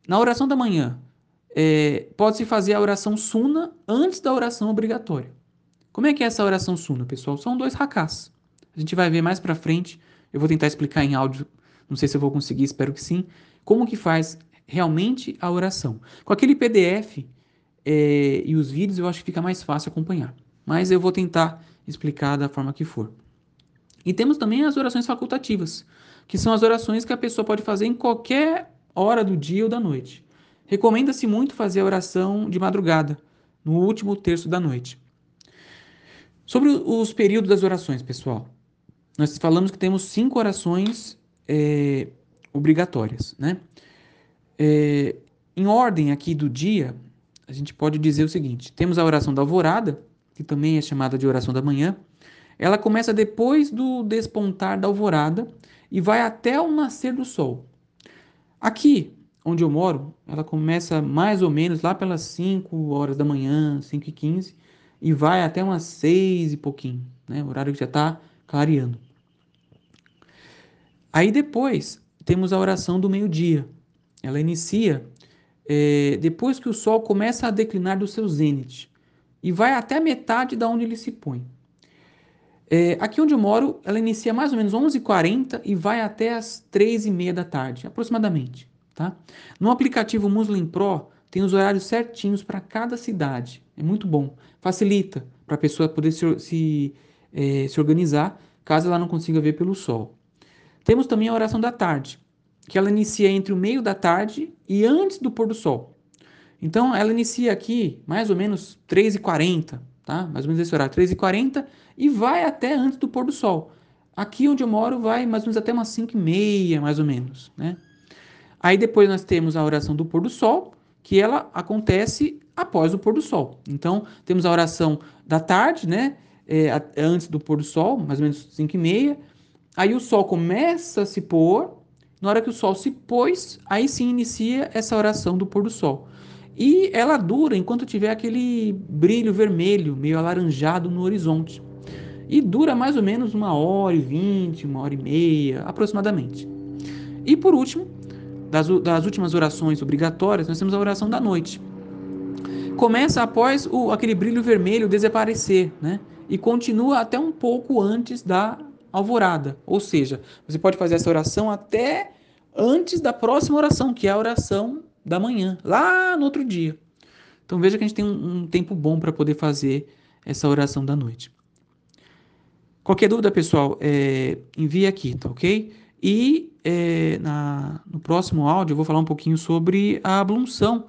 na oração da manhã, é, pode-se fazer a oração suna antes da oração obrigatória. Como é que é essa oração suna, pessoal? São dois rakás. A gente vai ver mais para frente. Eu vou tentar explicar em áudio, não sei se eu vou conseguir, espero que sim, como que faz realmente a oração. Com aquele PDF é, e os vídeos eu acho que fica mais fácil acompanhar. Mas eu vou tentar explicar da forma que for. E temos também as orações facultativas, que são as orações que a pessoa pode fazer em qualquer hora do dia ou da noite. Recomenda-se muito fazer a oração de madrugada, no último terço da noite. Sobre os períodos das orações, pessoal, nós falamos que temos cinco orações é, obrigatórias, né? É, em ordem aqui do dia, a gente pode dizer o seguinte: temos a oração da alvorada, que também é chamada de oração da manhã. Ela começa depois do despontar da alvorada e vai até o nascer do sol. Aqui, onde eu moro, ela começa mais ou menos lá pelas 5 horas da manhã, 5 e 15, e vai até umas 6 e pouquinho, né? O horário que já está clareando. Aí depois temos a oração do meio-dia. Ela inicia é, depois que o sol começa a declinar do seu zênite e vai até a metade da onde ele se põe. É, aqui onde eu moro, ela inicia mais ou menos 11h40 e vai até as 3h30 da tarde, aproximadamente. Tá? No aplicativo Muslim Pro, tem os horários certinhos para cada cidade. É muito bom. Facilita para a pessoa poder se, se, é, se organizar caso ela não consiga ver pelo sol. Temos também a oração da tarde, que ela inicia entre o meio da tarde e antes do pôr do sol. Então, ela inicia aqui mais ou menos 3h40, tá? Mais ou menos esse horário, 3h40 e vai até antes do pôr do sol. Aqui onde eu moro vai mais ou menos até umas 5 e meia, mais ou menos, né? Aí depois nós temos a oração do pôr do sol, que ela acontece após o pôr do sol. Então, temos a oração da tarde, né? É, antes do pôr do sol, mais ou menos 5 e meia. Aí o sol começa a se pôr. Na hora que o sol se pôs, aí sim inicia essa oração do pôr do sol. E ela dura enquanto tiver aquele brilho vermelho, meio alaranjado no horizonte. E dura mais ou menos uma hora e vinte, uma hora e meia, aproximadamente. E por último, das, das últimas orações obrigatórias, nós temos a oração da noite. Começa após o, aquele brilho vermelho desaparecer, né? E continua até um pouco antes da alvorada. Ou seja, você pode fazer essa oração até antes da próxima oração, que é a oração da manhã, lá no outro dia. Então veja que a gente tem um, um tempo bom para poder fazer essa oração da noite. Qualquer dúvida, pessoal, é, envie aqui, tá ok? E é, na, no próximo áudio eu vou falar um pouquinho sobre a ablunção,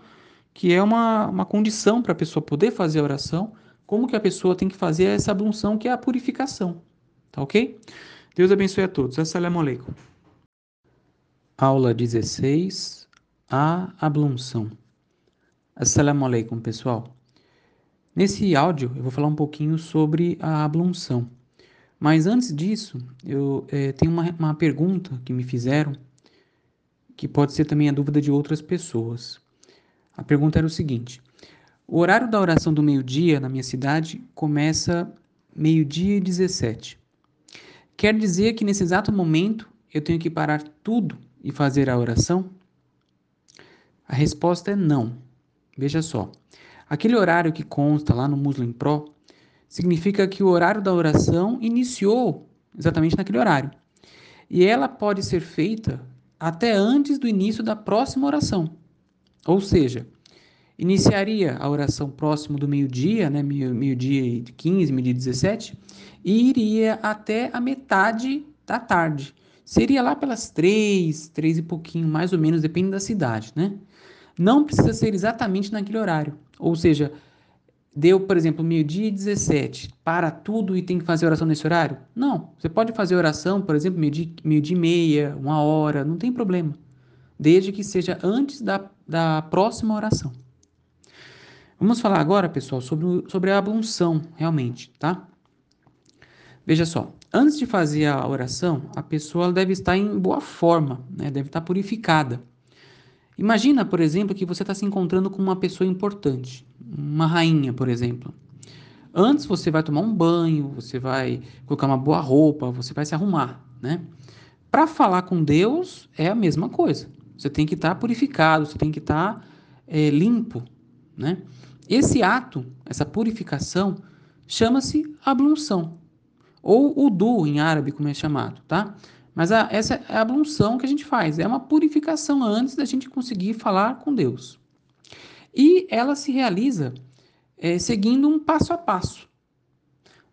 que é uma, uma condição para a pessoa poder fazer a oração, como que a pessoa tem que fazer essa ablunção, que é a purificação, tá ok? Deus abençoe a todos. Assalamu alaikum. Aula 16, a ablunção. Assalamu alaikum, pessoal. Nesse áudio eu vou falar um pouquinho sobre a ablunção. Mas antes disso, eu é, tenho uma, uma pergunta que me fizeram, que pode ser também a dúvida de outras pessoas. A pergunta era o seguinte: o horário da oração do meio-dia na minha cidade começa meio-dia e 17. Quer dizer que nesse exato momento eu tenho que parar tudo e fazer a oração? A resposta é não. Veja só. Aquele horário que consta lá no Muslim Pro significa que o horário da oração iniciou exatamente naquele horário. E ela pode ser feita até antes do início da próxima oração. Ou seja, iniciaria a oração próximo do meio-dia, né, meio-dia e 15, meio-dia 17, e iria até a metade da tarde. Seria lá pelas três, três e pouquinho, mais ou menos, depende da cidade, né? Não precisa ser exatamente naquele horário. Ou seja, deu, por exemplo, meio-dia e 17, para tudo e tem que fazer oração nesse horário? Não. Você pode fazer oração, por exemplo, meio-dia meio e meia, uma hora, não tem problema. Desde que seja antes da, da próxima oração. Vamos falar agora, pessoal, sobre, sobre a abunção, realmente, tá? Veja só, antes de fazer a oração, a pessoa deve estar em boa forma, né? deve estar purificada. Imagina, por exemplo, que você está se encontrando com uma pessoa importante, uma rainha, por exemplo. Antes você vai tomar um banho, você vai colocar uma boa roupa, você vai se arrumar, né? Para falar com Deus é a mesma coisa. Você tem que estar tá purificado, você tem que estar tá, é, limpo, né? Esse ato, essa purificação, chama-se ablunção, ou udu em árabe, como é chamado, tá? Mas a, essa é a ablunção que a gente faz, é uma purificação antes da gente conseguir falar com Deus. E ela se realiza é, seguindo um passo a passo.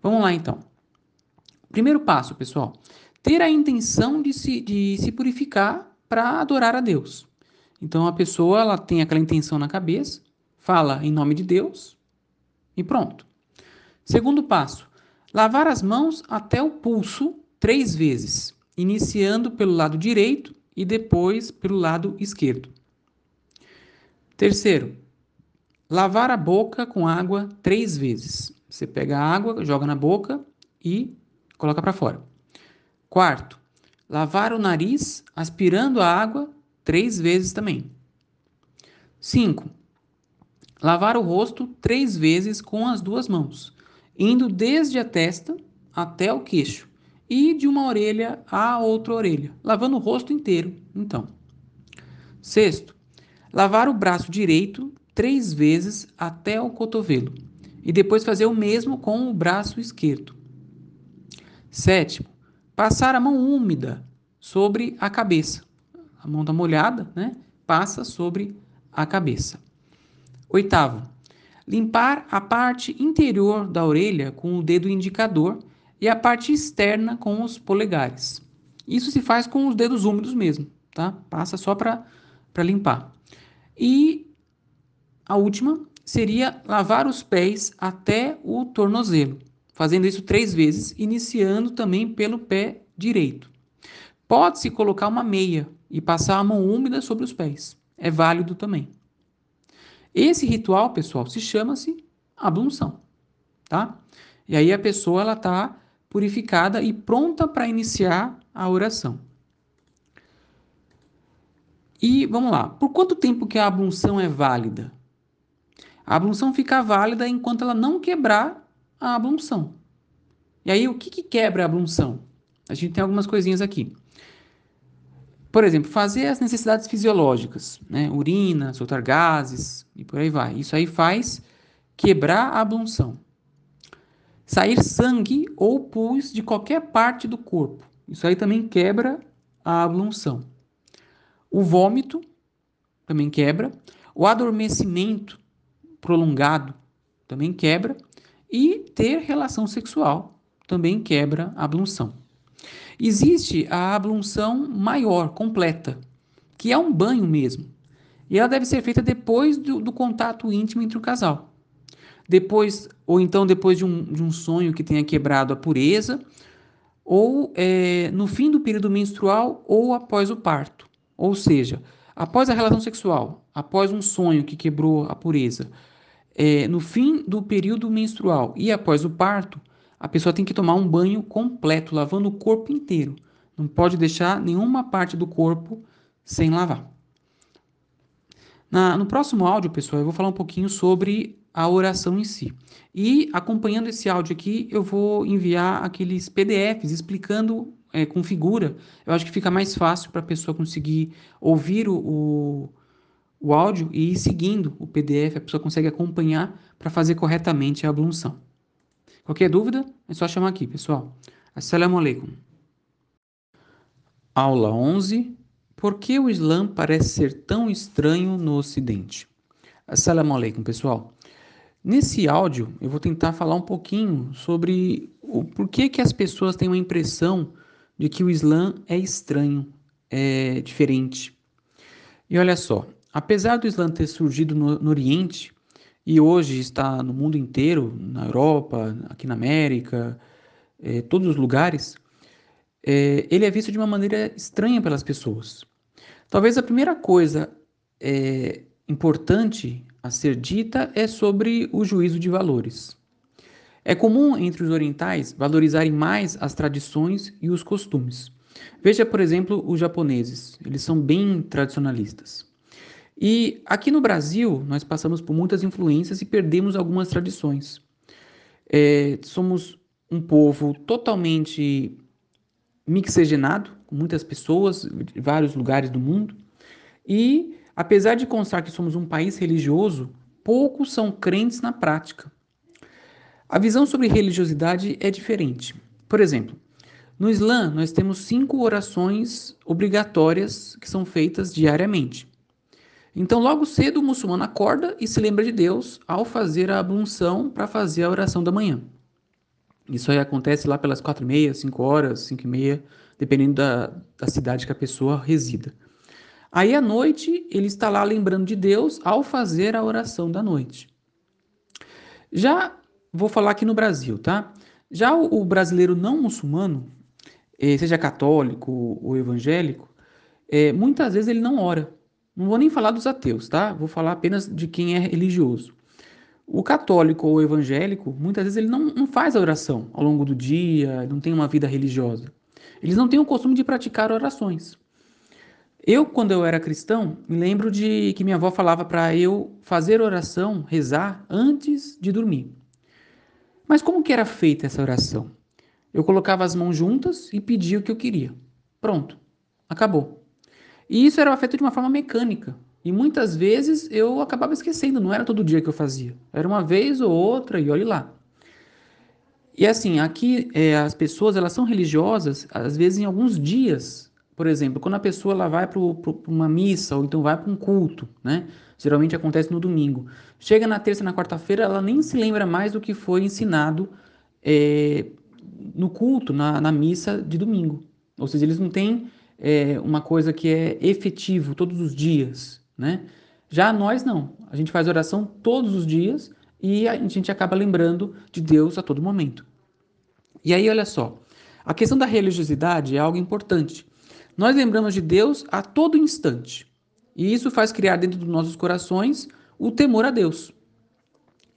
Vamos lá então. Primeiro passo, pessoal, ter a intenção de se, de se purificar para adorar a Deus. Então a pessoa ela tem aquela intenção na cabeça, fala em nome de Deus e pronto. Segundo passo, lavar as mãos até o pulso três vezes, iniciando pelo lado direito e depois pelo lado esquerdo. Terceiro, lavar a boca com água três vezes. Você pega a água, joga na boca e coloca para fora. Quarto, lavar o nariz aspirando a água três vezes também. Cinco, lavar o rosto três vezes com as duas mãos, indo desde a testa até o queixo e de uma orelha à outra orelha, lavando o rosto inteiro, então. Sexto, lavar o braço direito três vezes até o cotovelo e depois fazer o mesmo com o braço esquerdo. Sétimo, passar a mão úmida sobre a cabeça. A mão está molhada, né? Passa sobre a cabeça. Oitavo, limpar a parte interior da orelha com o dedo indicador e a parte externa com os polegares. Isso se faz com os dedos úmidos mesmo, tá? Passa só para limpar. E a última seria lavar os pés até o tornozelo, fazendo isso três vezes, iniciando também pelo pé direito. Pode-se colocar uma meia e passar a mão úmida sobre os pés. É válido também. Esse ritual, pessoal, se chama-se ablução, tá? E aí a pessoa ela está purificada e pronta para iniciar a oração. E vamos lá, por quanto tempo que a ablução é válida? A ablução fica válida enquanto ela não quebrar a ablução. E aí, o que, que quebra a ablução? A gente tem algumas coisinhas aqui. Por exemplo, fazer as necessidades fisiológicas, né? urina, soltar gases e por aí vai. Isso aí faz quebrar a ablução. Sair sangue ou pus de qualquer parte do corpo. Isso aí também quebra a ablução. O vômito também quebra. O adormecimento prolongado também quebra, e ter relação sexual também quebra a ablução. Existe a ablução maior, completa, que é um banho mesmo. E ela deve ser feita depois do, do contato íntimo entre o casal. Depois, ou então depois de um, de um sonho que tenha quebrado a pureza, ou é, no fim do período menstrual ou após o parto. Ou seja, após a relação sexual, após um sonho que quebrou a pureza, é, no fim do período menstrual e após o parto, a pessoa tem que tomar um banho completo, lavando o corpo inteiro. Não pode deixar nenhuma parte do corpo sem lavar. Na, no próximo áudio, pessoal, eu vou falar um pouquinho sobre a oração em si. E acompanhando esse áudio aqui, eu vou enviar aqueles PDFs explicando é, com figura. Eu acho que fica mais fácil para a pessoa conseguir ouvir o, o o áudio e ir seguindo o PDF, a pessoa consegue acompanhar para fazer corretamente a ablução. Qualquer dúvida, é só chamar aqui, pessoal. Assalamu alaikum. Aula 11. Por que o Islã parece ser tão estranho no Ocidente? Assalamu alaikum, pessoal. Nesse áudio, eu vou tentar falar um pouquinho sobre o porquê que as pessoas têm uma impressão de que o Islã é estranho, é diferente. E olha só, Apesar do Islã ter surgido no, no Oriente e hoje está no mundo inteiro, na Europa, aqui na América, é, todos os lugares, é, ele é visto de uma maneira estranha pelas pessoas. Talvez a primeira coisa é, importante a ser dita é sobre o juízo de valores. É comum entre os orientais valorizarem mais as tradições e os costumes. Veja, por exemplo, os japoneses, eles são bem tradicionalistas. E aqui no Brasil, nós passamos por muitas influências e perdemos algumas tradições. É, somos um povo totalmente mixigenado, com muitas pessoas de vários lugares do mundo, e apesar de constar que somos um país religioso, poucos são crentes na prática. A visão sobre religiosidade é diferente. Por exemplo, no Islã, nós temos cinco orações obrigatórias que são feitas diariamente. Então, logo cedo, o muçulmano acorda e se lembra de Deus ao fazer a ablução para fazer a oração da manhã. Isso aí acontece lá pelas quatro e meia, cinco horas, cinco e meia, dependendo da, da cidade que a pessoa resida. Aí à noite, ele está lá lembrando de Deus ao fazer a oração da noite. Já vou falar aqui no Brasil, tá? Já o, o brasileiro não muçulmano, eh, seja católico ou evangélico, é, muitas vezes ele não ora. Não vou nem falar dos ateus, tá? Vou falar apenas de quem é religioso. O católico ou evangélico, muitas vezes ele não, não faz a oração ao longo do dia, não tem uma vida religiosa. Eles não têm o costume de praticar orações. Eu, quando eu era cristão, me lembro de que minha avó falava para eu fazer oração, rezar, antes de dormir. Mas como que era feita essa oração? Eu colocava as mãos juntas e pedia o que eu queria. Pronto, acabou. E isso era feito de uma forma mecânica. E muitas vezes eu acabava esquecendo, não era todo dia que eu fazia. Era uma vez ou outra e olhe lá. E assim, aqui é, as pessoas elas são religiosas, às vezes em alguns dias. Por exemplo, quando a pessoa ela vai para uma missa ou então vai para um culto, né? Geralmente acontece no domingo. Chega na terça, na quarta-feira, ela nem se lembra mais do que foi ensinado é, no culto, na, na missa de domingo. Ou seja, eles não têm é, uma coisa que é efetivo todos os dias, né? Já nós não. A gente faz oração todos os dias e a gente acaba lembrando de Deus a todo momento. E aí, olha só, a questão da religiosidade é algo importante. Nós lembramos de Deus a todo instante. E isso faz criar dentro dos nossos corações o temor a Deus.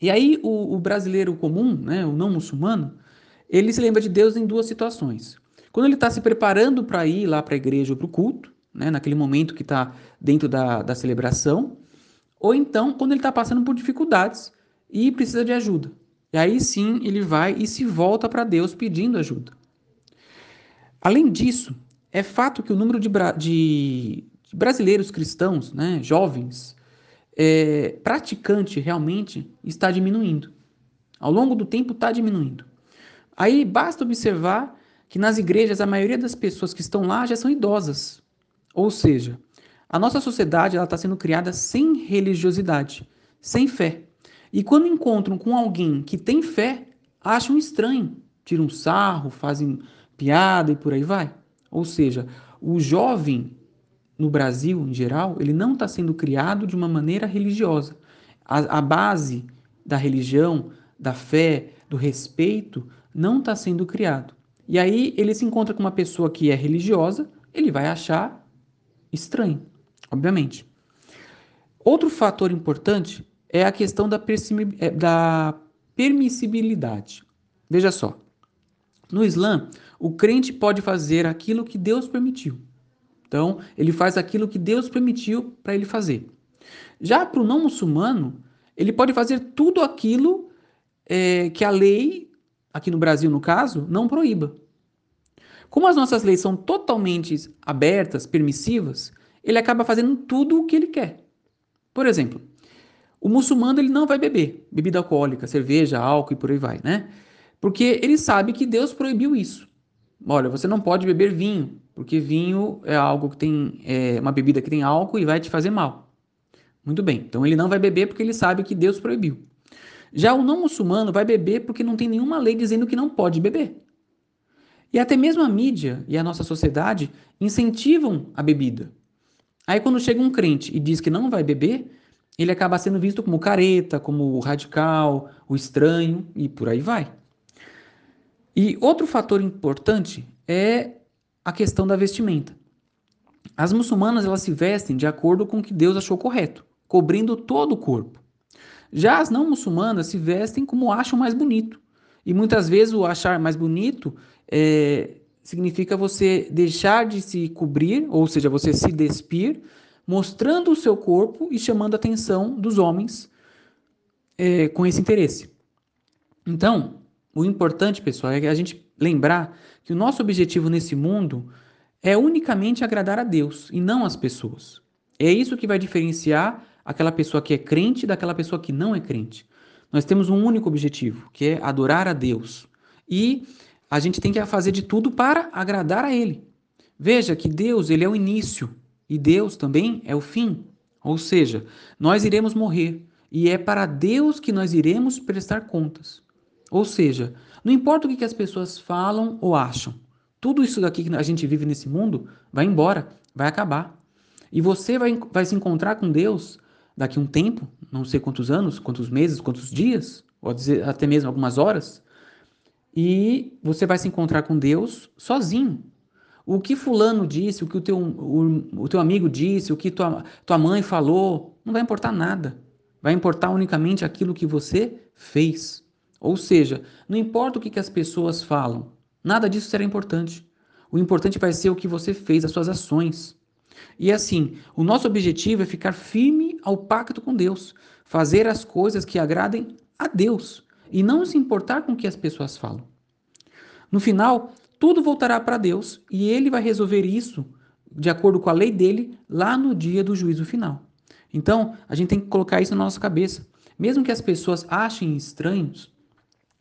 E aí, o, o brasileiro comum, né, o não muçulmano, ele se lembra de Deus em duas situações. Quando ele está se preparando para ir lá para a igreja ou para o culto, né, naquele momento que está dentro da, da celebração, ou então quando ele está passando por dificuldades e precisa de ajuda. E aí sim ele vai e se volta para Deus pedindo ajuda. Além disso, é fato que o número de, de, de brasileiros cristãos, né, jovens, é, praticante realmente está diminuindo. Ao longo do tempo está diminuindo. Aí basta observar que nas igrejas a maioria das pessoas que estão lá já são idosas. Ou seja, a nossa sociedade está sendo criada sem religiosidade, sem fé. E quando encontram com alguém que tem fé, acham estranho, tiram sarro, fazem piada e por aí vai. Ou seja, o jovem no Brasil, em geral, ele não está sendo criado de uma maneira religiosa. A, a base da religião, da fé, do respeito, não está sendo criado. E aí ele se encontra com uma pessoa que é religiosa, ele vai achar estranho, obviamente. Outro fator importante é a questão da, é, da permissibilidade. Veja só. No Islã, o crente pode fazer aquilo que Deus permitiu. Então, ele faz aquilo que Deus permitiu para ele fazer. Já para o não muçulmano, ele pode fazer tudo aquilo é, que a lei aqui no Brasil no caso, não proíba. Como as nossas leis são totalmente abertas, permissivas, ele acaba fazendo tudo o que ele quer. Por exemplo, o muçulmano ele não vai beber bebida alcoólica, cerveja, álcool e por aí vai, né? Porque ele sabe que Deus proibiu isso. Olha, você não pode beber vinho, porque vinho é algo que tem é uma bebida que tem álcool e vai te fazer mal. Muito bem. Então ele não vai beber porque ele sabe que Deus proibiu. Já o não muçulmano vai beber porque não tem nenhuma lei dizendo que não pode beber. E até mesmo a mídia e a nossa sociedade incentivam a bebida. Aí quando chega um crente e diz que não vai beber, ele acaba sendo visto como careta, como radical, o estranho e por aí vai. E outro fator importante é a questão da vestimenta. As muçulmanas elas se vestem de acordo com o que Deus achou correto, cobrindo todo o corpo. Já as não muçulmanas se vestem como acham mais bonito. E muitas vezes o achar mais bonito é, significa você deixar de se cobrir, ou seja, você se despir, mostrando o seu corpo e chamando a atenção dos homens é, com esse interesse. Então, o importante, pessoal, é a gente lembrar que o nosso objetivo nesse mundo é unicamente agradar a Deus e não as pessoas. É isso que vai diferenciar aquela pessoa que é crente daquela pessoa que não é crente. Nós temos um único objetivo, que é adorar a Deus. E a gente tem que fazer de tudo para agradar a Ele. Veja que Deus, ele é o início e Deus também é o fim. Ou seja, nós iremos morrer e é para Deus que nós iremos prestar contas. Ou seja, não importa o que as pessoas falam ou acham, tudo isso daqui que a gente vive nesse mundo vai embora, vai acabar. E você vai, vai se encontrar com Deus daqui um tempo, não sei quantos anos, quantos meses, quantos dias, ou até mesmo algumas horas, e você vai se encontrar com Deus sozinho. O que fulano disse, o que o teu, o, o teu amigo disse, o que tua, tua mãe falou, não vai importar nada. Vai importar unicamente aquilo que você fez. Ou seja, não importa o que, que as pessoas falam, nada disso será importante. O importante vai ser o que você fez, as suas ações. E assim, o nosso objetivo é ficar firme ao pacto com Deus, fazer as coisas que agradem a Deus e não se importar com o que as pessoas falam. No final, tudo voltará para Deus e ele vai resolver isso de acordo com a lei dele lá no dia do juízo final. Então, a gente tem que colocar isso na nossa cabeça. Mesmo que as pessoas achem estranhos,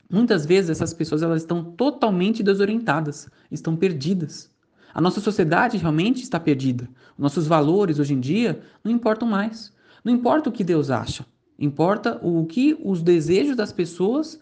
muitas vezes essas pessoas elas estão totalmente desorientadas, estão perdidas. A nossa sociedade realmente está perdida. Nossos valores hoje em dia não importam mais. Não importa o que Deus acha, importa o que os desejos das pessoas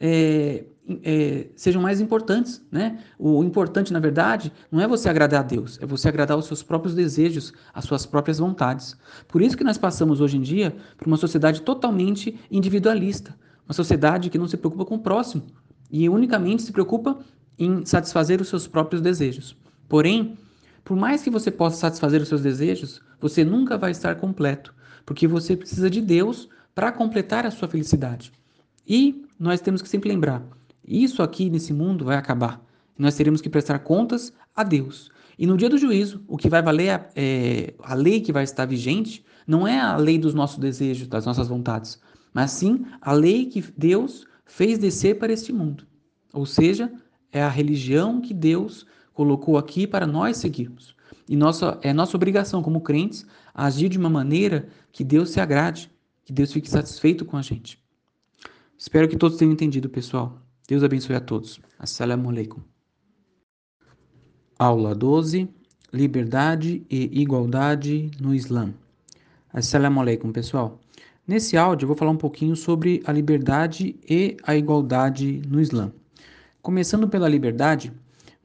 é, é, sejam mais importantes, né? O importante, na verdade, não é você agradar a Deus, é você agradar os seus próprios desejos, as suas próprias vontades. Por isso que nós passamos hoje em dia por uma sociedade totalmente individualista, uma sociedade que não se preocupa com o próximo e unicamente se preocupa em satisfazer os seus próprios desejos. Porém, por mais que você possa satisfazer os seus desejos, você nunca vai estar completo, porque você precisa de Deus para completar a sua felicidade. E nós temos que sempre lembrar: isso aqui nesse mundo vai acabar. Nós teremos que prestar contas a Deus. E no dia do juízo, o que vai valer é, a lei que vai estar vigente não é a lei dos nossos desejos, das nossas vontades, mas sim a lei que Deus fez descer para este mundo. Ou seja, é a religião que Deus colocou aqui para nós seguirmos. E nossa, é nossa obrigação como crentes agir de uma maneira que Deus se agrade, que Deus fique satisfeito com a gente. Espero que todos tenham entendido, pessoal. Deus abençoe a todos. Assalamu alaikum. Aula 12. Liberdade e igualdade no Islã. Assalamu alaikum, pessoal. Nesse áudio eu vou falar um pouquinho sobre a liberdade e a igualdade no Islã. Começando pela liberdade,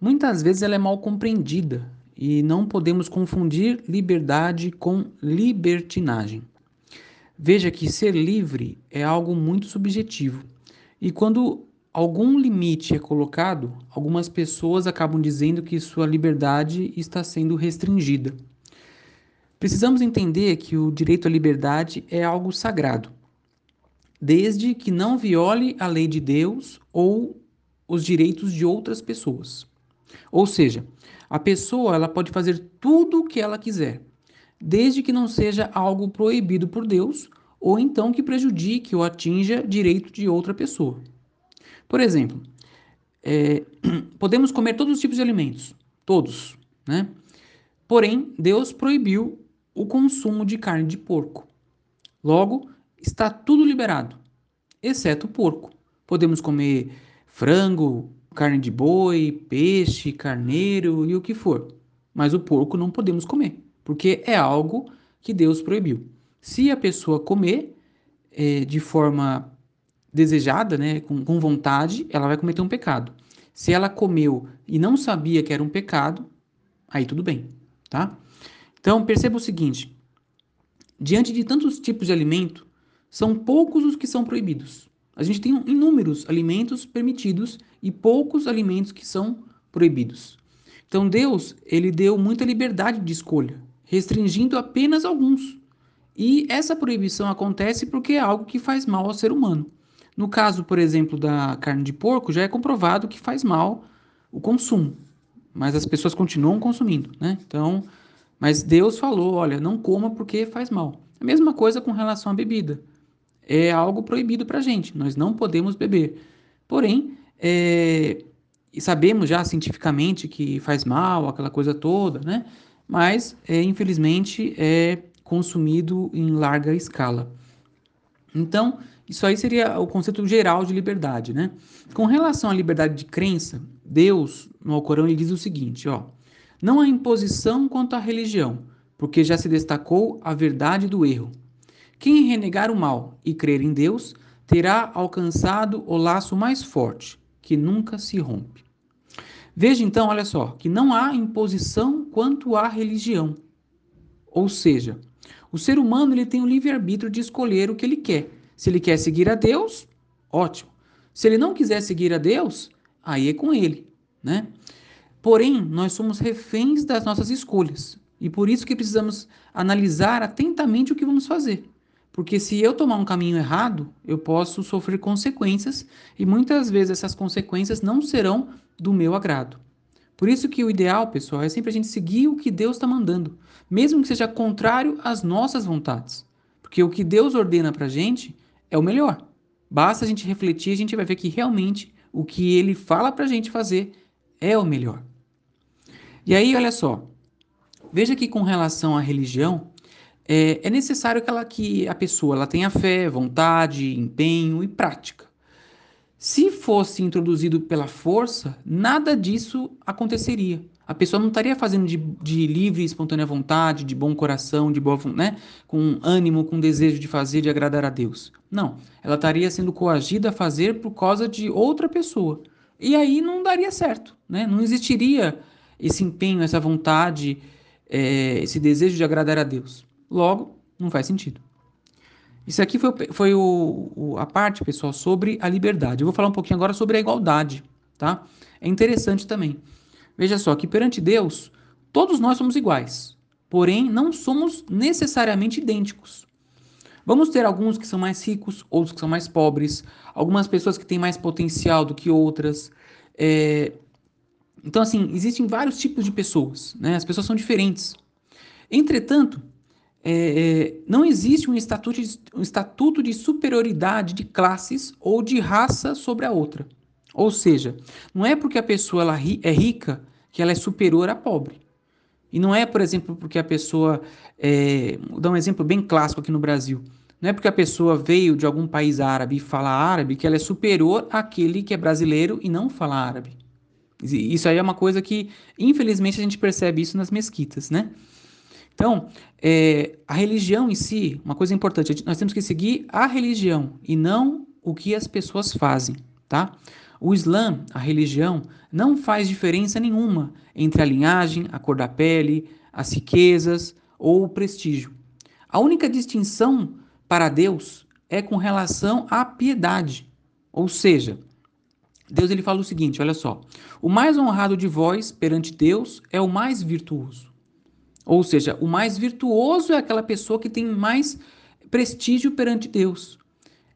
muitas vezes ela é mal compreendida e não podemos confundir liberdade com libertinagem. Veja que ser livre é algo muito subjetivo. E quando algum limite é colocado, algumas pessoas acabam dizendo que sua liberdade está sendo restringida. Precisamos entender que o direito à liberdade é algo sagrado, desde que não viole a lei de Deus ou os direitos de outras pessoas. Ou seja, a pessoa ela pode fazer tudo o que ela quiser, desde que não seja algo proibido por Deus ou então que prejudique ou atinja direito de outra pessoa. Por exemplo, é, podemos comer todos os tipos de alimentos, todos, né? Porém, Deus proibiu o consumo de carne de porco. Logo, está tudo liberado, exceto o porco. Podemos comer frango, carne de boi, peixe, carneiro e o que for. Mas o porco não podemos comer, porque é algo que Deus proibiu. Se a pessoa comer é, de forma desejada, né, com, com vontade, ela vai cometer um pecado. Se ela comeu e não sabia que era um pecado, aí tudo bem, tá? Então perceba o seguinte: diante de tantos tipos de alimento, são poucos os que são proibidos. A gente tem inúmeros alimentos permitidos e poucos alimentos que são proibidos. Então Deus, ele deu muita liberdade de escolha, restringindo apenas alguns. E essa proibição acontece porque é algo que faz mal ao ser humano. No caso, por exemplo, da carne de porco, já é comprovado que faz mal o consumo, mas as pessoas continuam consumindo, né? Então, mas Deus falou, olha, não coma porque faz mal. A mesma coisa com relação à bebida. É algo proibido para gente, nós não podemos beber. Porém, é, sabemos já cientificamente que faz mal, aquela coisa toda, né? mas é, infelizmente é consumido em larga escala. Então, isso aí seria o conceito geral de liberdade, né? Com relação à liberdade de crença, Deus, no Alcorão, ele diz o seguinte, ó: Não há imposição quanto à religião, porque já se destacou a verdade do erro. Quem renegar o mal e crer em Deus, terá alcançado o laço mais forte, que nunca se rompe. Veja então, olha só, que não há imposição quanto à religião. Ou seja, o ser humano ele tem o livre-arbítrio de escolher o que ele quer. Se ele quer seguir a Deus, ótimo. Se ele não quiser seguir a Deus, aí é com ele, né? Porém, nós somos reféns das nossas escolhas. E por isso que precisamos analisar atentamente o que vamos fazer. Porque se eu tomar um caminho errado, eu posso sofrer consequências e muitas vezes essas consequências não serão do meu agrado. Por isso que o ideal, pessoal, é sempre a gente seguir o que Deus está mandando, mesmo que seja contrário às nossas vontades. Porque o que Deus ordena para a gente é o melhor. Basta a gente refletir, a gente vai ver que realmente o que Ele fala para a gente fazer é o melhor. E aí, olha só, veja que com relação à religião, é, é necessário que, ela, que a pessoa ela tenha fé, vontade, empenho e prática. Se fosse introduzido pela força, nada disso aconteceria. A pessoa não estaria fazendo de, de livre e espontânea vontade, de bom coração, de boa, né, com ânimo, com desejo de fazer, de agradar a Deus. Não, ela estaria sendo coagida a fazer por causa de outra pessoa. E aí não daria certo, né? Não existiria esse empenho, essa vontade, é, esse desejo de agradar a Deus. Logo, não faz sentido. Isso aqui foi, foi o, o, a parte, pessoal, sobre a liberdade. Eu vou falar um pouquinho agora sobre a igualdade, tá? É interessante também. Veja só que perante Deus, todos nós somos iguais, porém não somos necessariamente idênticos. Vamos ter alguns que são mais ricos, outros que são mais pobres, algumas pessoas que têm mais potencial do que outras. É... Então, assim, existem vários tipos de pessoas, né? As pessoas são diferentes. Entretanto, é, é, não existe um estatuto, de, um estatuto de superioridade de classes ou de raça sobre a outra. Ou seja, não é porque a pessoa ela é rica que ela é superior à pobre. E não é, por exemplo, porque a pessoa. É, vou dar um exemplo bem clássico aqui no Brasil. Não é porque a pessoa veio de algum país árabe e fala árabe que ela é superior àquele que é brasileiro e não fala árabe. Isso aí é uma coisa que, infelizmente, a gente percebe isso nas mesquitas, né? Então, é, a religião em si, uma coisa importante, nós temos que seguir a religião e não o que as pessoas fazem, tá? O Islã, a religião, não faz diferença nenhuma entre a linhagem, a cor da pele, as riquezas ou o prestígio. A única distinção para Deus é com relação à piedade. Ou seja, Deus ele fala o seguinte, olha só: "O mais honrado de vós perante Deus é o mais virtuoso". Ou seja, o mais virtuoso é aquela pessoa que tem mais prestígio perante Deus.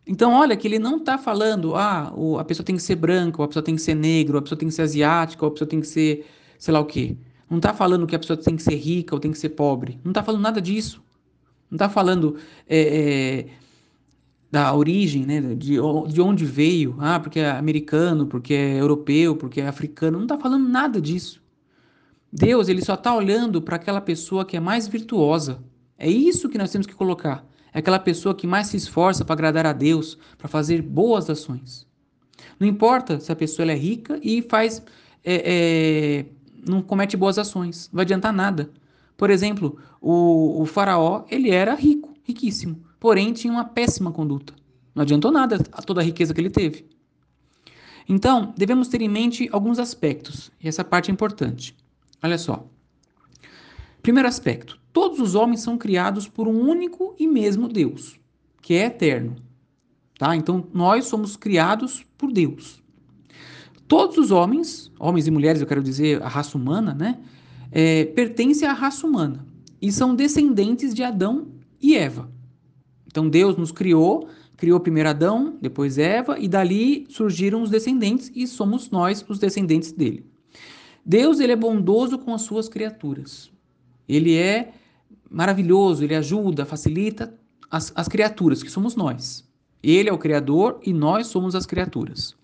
Então, olha que ele não está falando, ah, a pessoa tem que ser branca, ou a pessoa tem que ser negra, ou a pessoa tem que ser asiática, ou a pessoa tem que ser sei lá o quê. Não está falando que a pessoa tem que ser rica ou tem que ser pobre. Não está falando nada disso. Não está falando é, é, da origem, né, de, de onde veio, ah, porque é americano, porque é europeu, porque é africano. Não está falando nada disso. Deus ele só está olhando para aquela pessoa que é mais virtuosa. É isso que nós temos que colocar. É aquela pessoa que mais se esforça para agradar a Deus, para fazer boas ações. Não importa se a pessoa é rica e faz, é, é, não comete boas ações, não vai adiantar nada. Por exemplo, o, o faraó ele era rico, riquíssimo, porém tinha uma péssima conduta. Não adiantou nada toda a riqueza que ele teve. Então, devemos ter em mente alguns aspectos, e essa parte é importante. Olha só. Primeiro aspecto: todos os homens são criados por um único e mesmo Deus, que é eterno. Tá? Então, nós somos criados por Deus. Todos os homens, homens e mulheres, eu quero dizer a raça humana, né, é, pertencem à raça humana e são descendentes de Adão e Eva. Então, Deus nos criou, criou primeiro Adão, depois Eva, e dali surgiram os descendentes e somos nós os descendentes dele. Deus ele é bondoso com as suas criaturas. Ele é maravilhoso, ele ajuda, facilita as, as criaturas, que somos nós. Ele é o Criador e nós somos as criaturas.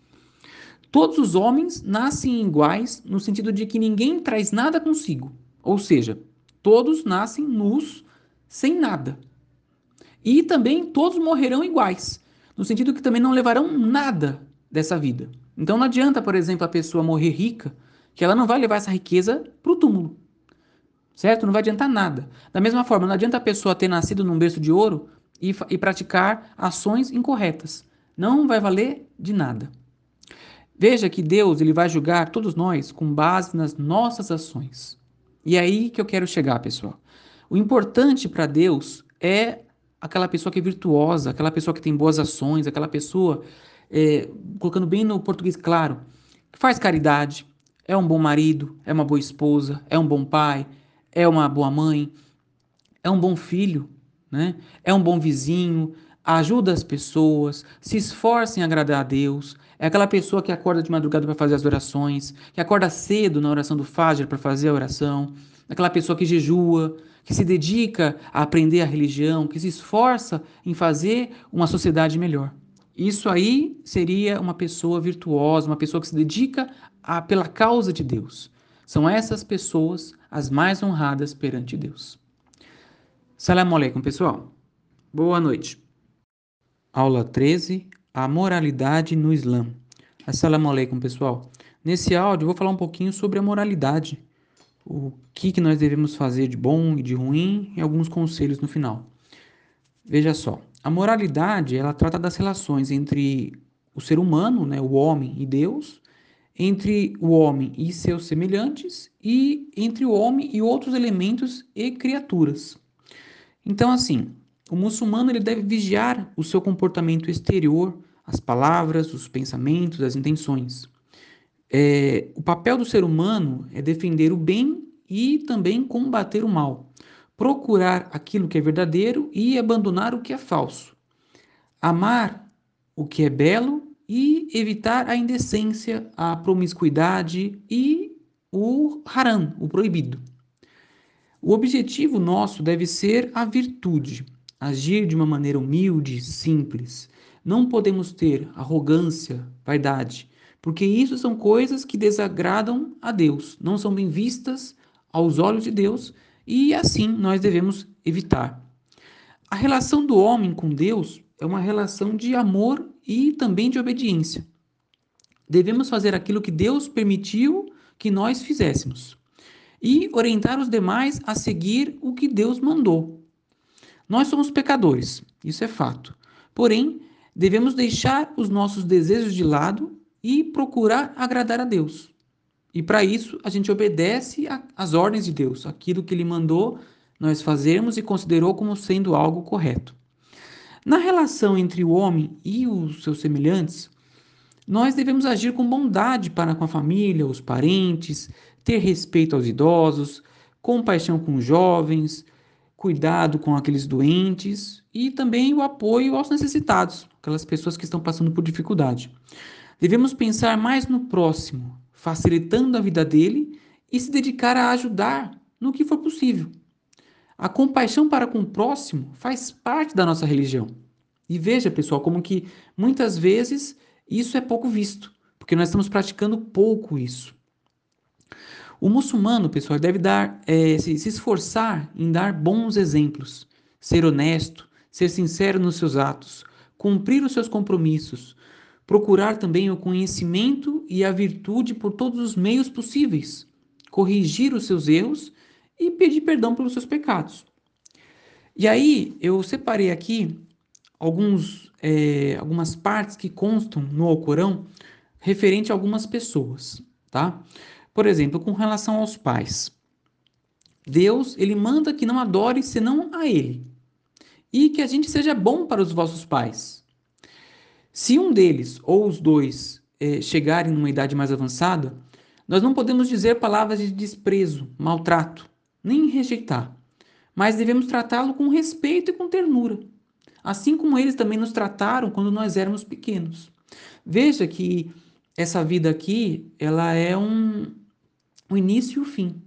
Todos os homens nascem iguais no sentido de que ninguém traz nada consigo. Ou seja, Todos nascem nus, sem nada. E também todos morrerão iguais, no sentido que também não levarão nada dessa vida. Então não adianta, por exemplo, a pessoa morrer rica, que ela não vai levar essa riqueza para o túmulo. Certo? Não vai adiantar nada. Da mesma forma, não adianta a pessoa ter nascido num berço de ouro e, e praticar ações incorretas. Não vai valer de nada. Veja que Deus ele vai julgar todos nós com base nas nossas ações. E é aí que eu quero chegar, pessoal. O importante para Deus é aquela pessoa que é virtuosa, aquela pessoa que tem boas ações, aquela pessoa, é, colocando bem no português claro, que faz caridade, é um bom marido, é uma boa esposa, é um bom pai, é uma boa mãe, é um bom filho, né? é um bom vizinho, ajuda as pessoas, se esforça em agradar a Deus, é aquela pessoa que acorda de madrugada para fazer as orações, que acorda cedo na oração do Fajr para fazer a oração, aquela pessoa que jejua, que se dedica a aprender a religião, que se esforça em fazer uma sociedade melhor. Isso aí seria uma pessoa virtuosa, uma pessoa que se dedica a, pela causa de Deus. São essas pessoas as mais honradas perante Deus. Salam aleikum, pessoal. Boa noite. Aula 13: A moralidade no Islã. Assalamu alaikum, pessoal. Nesse áudio eu vou falar um pouquinho sobre a moralidade, o que, que nós devemos fazer de bom e de ruim e alguns conselhos no final. Veja só, a moralidade ela trata das relações entre o ser humano, né, o homem e Deus, entre o homem e seus semelhantes e entre o homem e outros elementos e criaturas. Então, assim, o muçulmano ele deve vigiar o seu comportamento exterior, as palavras, os pensamentos, as intenções. É, o papel do ser humano é defender o bem e também combater o mal, procurar aquilo que é verdadeiro e abandonar o que é falso, amar o que é belo e evitar a indecência, a promiscuidade e o haram, o proibido. O objetivo nosso deve ser a virtude agir de uma maneira humilde, simples. Não podemos ter arrogância, vaidade, porque isso são coisas que desagradam a Deus, não são bem vistas aos olhos de Deus e assim nós devemos evitar. A relação do homem com Deus é uma relação de amor e também de obediência. Devemos fazer aquilo que Deus permitiu que nós fizéssemos e orientar os demais a seguir o que Deus mandou. Nós somos pecadores, isso é fato. Porém, devemos deixar os nossos desejos de lado e procurar agradar a Deus. E para isso, a gente obedece às ordens de Deus, aquilo que Ele mandou nós fazermos e considerou como sendo algo correto. Na relação entre o homem e os seus semelhantes, nós devemos agir com bondade para com a família, os parentes, ter respeito aos idosos, compaixão com os jovens, cuidado com aqueles doentes e também o apoio aos necessitados, aquelas pessoas que estão passando por dificuldade. Devemos pensar mais no próximo, facilitando a vida dele e se dedicar a ajudar no que for possível. A compaixão para com o próximo faz parte da nossa religião. E veja, pessoal, como que muitas vezes isso é pouco visto, porque nós estamos praticando pouco isso. O muçulmano, pessoal, deve dar, é, se, se esforçar em dar bons exemplos, ser honesto, ser sincero nos seus atos, cumprir os seus compromissos, procurar também o conhecimento e a virtude por todos os meios possíveis, corrigir os seus erros e pedir perdão pelos seus pecados. E aí eu separei aqui alguns, é, algumas partes que constam no Alcorão referente a algumas pessoas, tá? Por exemplo, com relação aos pais. Deus, ele manda que não adore senão a ele. E que a gente seja bom para os vossos pais. Se um deles ou os dois eh, chegarem numa idade mais avançada, nós não podemos dizer palavras de desprezo, maltrato, nem rejeitar, mas devemos tratá-lo com respeito e com ternura, assim como eles também nos trataram quando nós éramos pequenos. Veja que essa vida aqui, ela é um, o início e o fim.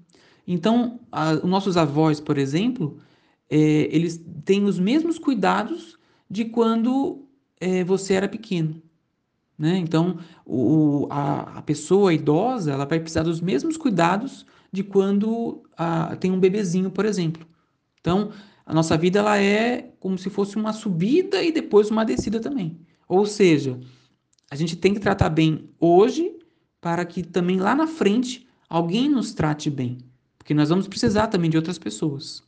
Então, a, os nossos avós, por exemplo, é, eles têm os mesmos cuidados de quando é, você era pequeno. Né? Então, o, a, a pessoa idosa ela vai precisar dos mesmos cuidados de quando ah, tem um bebezinho, por exemplo. Então, a nossa vida ela é como se fosse uma subida e depois uma descida também. Ou seja, a gente tem que tratar bem hoje para que também lá na frente alguém nos trate bem, porque nós vamos precisar também de outras pessoas.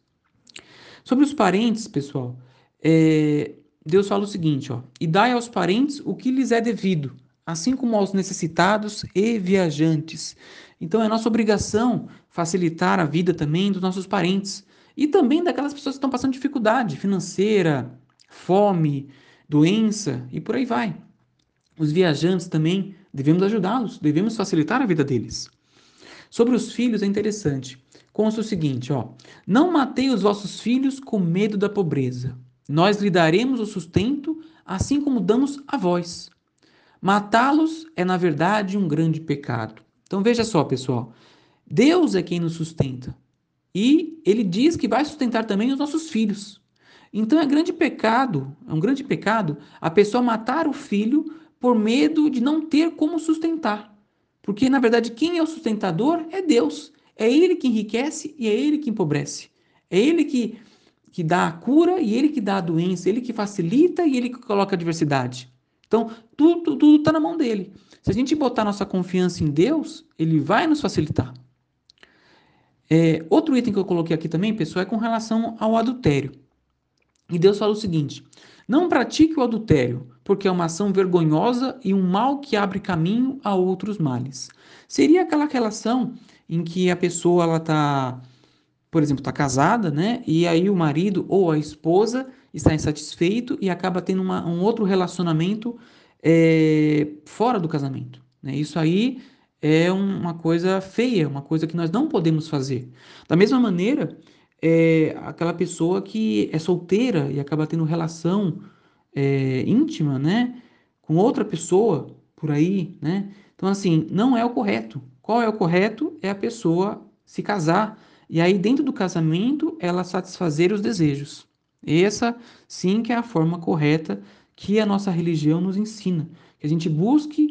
Sobre os parentes, pessoal, é, Deus fala o seguinte, ó, e dai aos parentes o que lhes é devido, assim como aos necessitados e viajantes. Então é nossa obrigação facilitar a vida também dos nossos parentes e também daquelas pessoas que estão passando dificuldade financeira, fome, doença e por aí vai. Os viajantes também devemos ajudá-los, devemos facilitar a vida deles. Sobre os filhos é interessante. Consta o seguinte, ó: Não matei os vossos filhos com medo da pobreza. Nós lhe daremos o sustento, assim como damos a vós. Matá-los é, na verdade, um grande pecado. Então veja só, pessoal. Deus é quem nos sustenta. E ele diz que vai sustentar também os nossos filhos. Então é grande pecado, é um grande pecado a pessoa matar o filho por medo de não ter como sustentar. Porque, na verdade, quem é o sustentador é Deus. É Ele que enriquece e é Ele que empobrece. É Ele que, que dá a cura e Ele que dá a doença. Ele que facilita e Ele que coloca a diversidade. Então, tudo está na mão dele. Se a gente botar nossa confiança em Deus, Ele vai nos facilitar. É, outro item que eu coloquei aqui também, pessoal, é com relação ao adultério. E Deus fala o seguinte: não pratique o adultério, porque é uma ação vergonhosa e um mal que abre caminho a outros males. Seria aquela relação em que a pessoa ela está, por exemplo, está casada, né? E aí o marido ou a esposa está insatisfeito e acaba tendo uma, um outro relacionamento é, fora do casamento. Né? Isso aí é uma coisa feia, uma coisa que nós não podemos fazer. Da mesma maneira, é aquela pessoa que é solteira e acaba tendo relação é, íntima, né, com outra pessoa por aí, né? Então, assim, não é o correto. Qual é o correto? É a pessoa se casar e aí, dentro do casamento, ela satisfazer os desejos. Essa, sim, que é a forma correta que a nossa religião nos ensina. Que a gente busque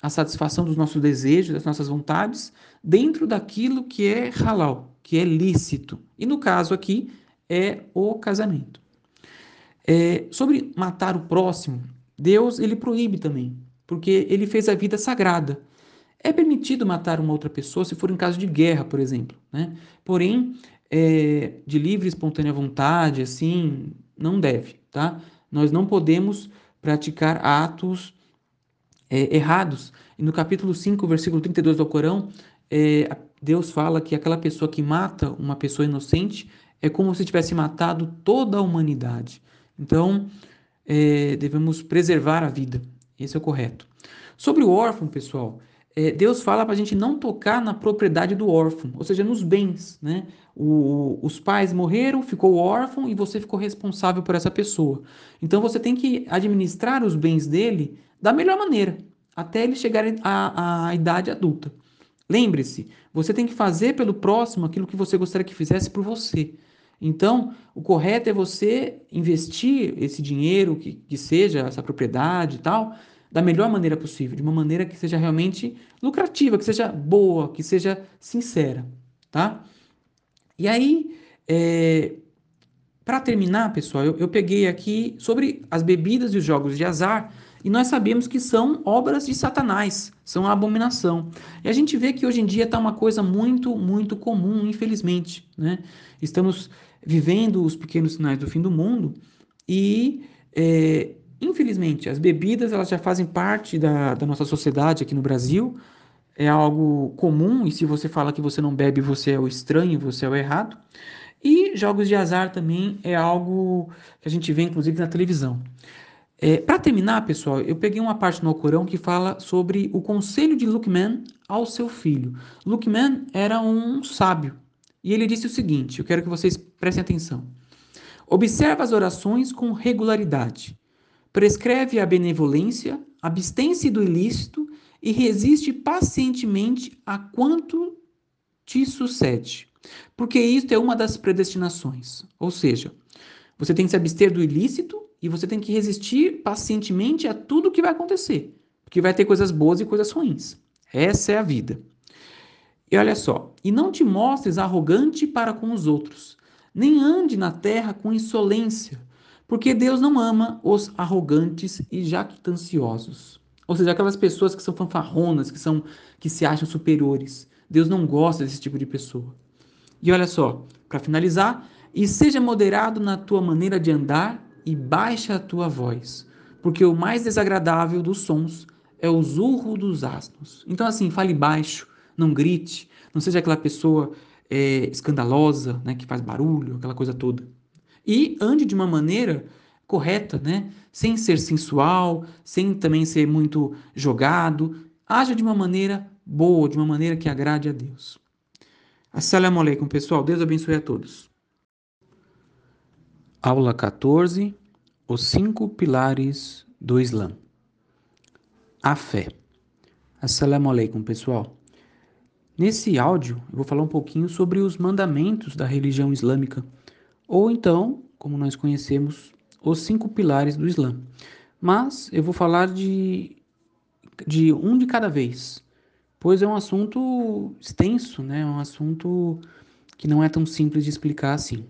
a satisfação dos nossos desejos, das nossas vontades, dentro daquilo que é halal, que é lícito. E no caso aqui, é o casamento. É, sobre matar o próximo, Deus ele proíbe também, porque ele fez a vida sagrada. É permitido matar uma outra pessoa se for em caso de guerra, por exemplo, né? Porém, é, de livre e espontânea vontade, assim, não deve, tá? Nós não podemos praticar atos é, errados. E no capítulo 5, versículo 32 do Corão, é, Deus fala que aquela pessoa que mata uma pessoa inocente é como se tivesse matado toda a humanidade. Então, é, devemos preservar a vida. Esse é o correto. Sobre o órfão, pessoal, Deus fala para a gente não tocar na propriedade do órfão, ou seja, nos bens. Né? O, os pais morreram, ficou órfão e você ficou responsável por essa pessoa. Então você tem que administrar os bens dele da melhor maneira, até ele chegar à, à idade adulta. Lembre-se, você tem que fazer pelo próximo aquilo que você gostaria que fizesse por você. Então, o correto é você investir esse dinheiro, que, que seja essa propriedade e tal, da melhor maneira possível, de uma maneira que seja realmente lucrativa, que seja boa, que seja sincera, tá? E aí, é, para terminar, pessoal, eu, eu peguei aqui sobre as bebidas e os jogos de azar, e nós sabemos que são obras de Satanás, são a abominação. E a gente vê que hoje em dia está uma coisa muito, muito comum, infelizmente. Né? Estamos vivendo os pequenos sinais do fim do mundo e, é, infelizmente, as bebidas elas já fazem parte da, da nossa sociedade aqui no Brasil. É algo comum, e se você fala que você não bebe, você é o estranho, você é o errado. E jogos de azar também é algo que a gente vê, inclusive, na televisão. É, Para terminar, pessoal, eu peguei uma parte no Alcorão que fala sobre o conselho de Luqman ao seu filho. Luqman era um sábio e ele disse o seguinte: eu quero que vocês prestem atenção. Observa as orações com regularidade, prescreve a benevolência, abstém-se do ilícito e resiste pacientemente a quanto te sucede, porque isto é uma das predestinações. Ou seja, você tem que se abster do ilícito e você tem que resistir pacientemente a tudo que vai acontecer, porque vai ter coisas boas e coisas ruins. Essa é a vida. E olha só, e não te mostres arrogante para com os outros, nem ande na terra com insolência, porque Deus não ama os arrogantes e jactanciosos. Ou seja, aquelas pessoas que são fanfarronas, que são que se acham superiores. Deus não gosta desse tipo de pessoa. E olha só, para finalizar, e seja moderado na tua maneira de andar e baixa a tua voz, porque o mais desagradável dos sons é o zurro dos asnos. Então assim, fale baixo, não grite, não seja aquela pessoa é, escandalosa, né, que faz barulho, aquela coisa toda. E ande de uma maneira correta, né, sem ser sensual, sem também ser muito jogado. Haja de uma maneira boa, de uma maneira que agrade a Deus. Assalamu alaikum, pessoal. Deus abençoe a todos. Aula 14. Os cinco pilares do Islã. A fé. Assalamu alaikum, pessoal. Nesse áudio, eu vou falar um pouquinho sobre os mandamentos da religião islâmica, ou então, como nós conhecemos, os cinco pilares do Islã. Mas eu vou falar de, de um de cada vez, pois é um assunto extenso, né? Um assunto que não é tão simples de explicar assim.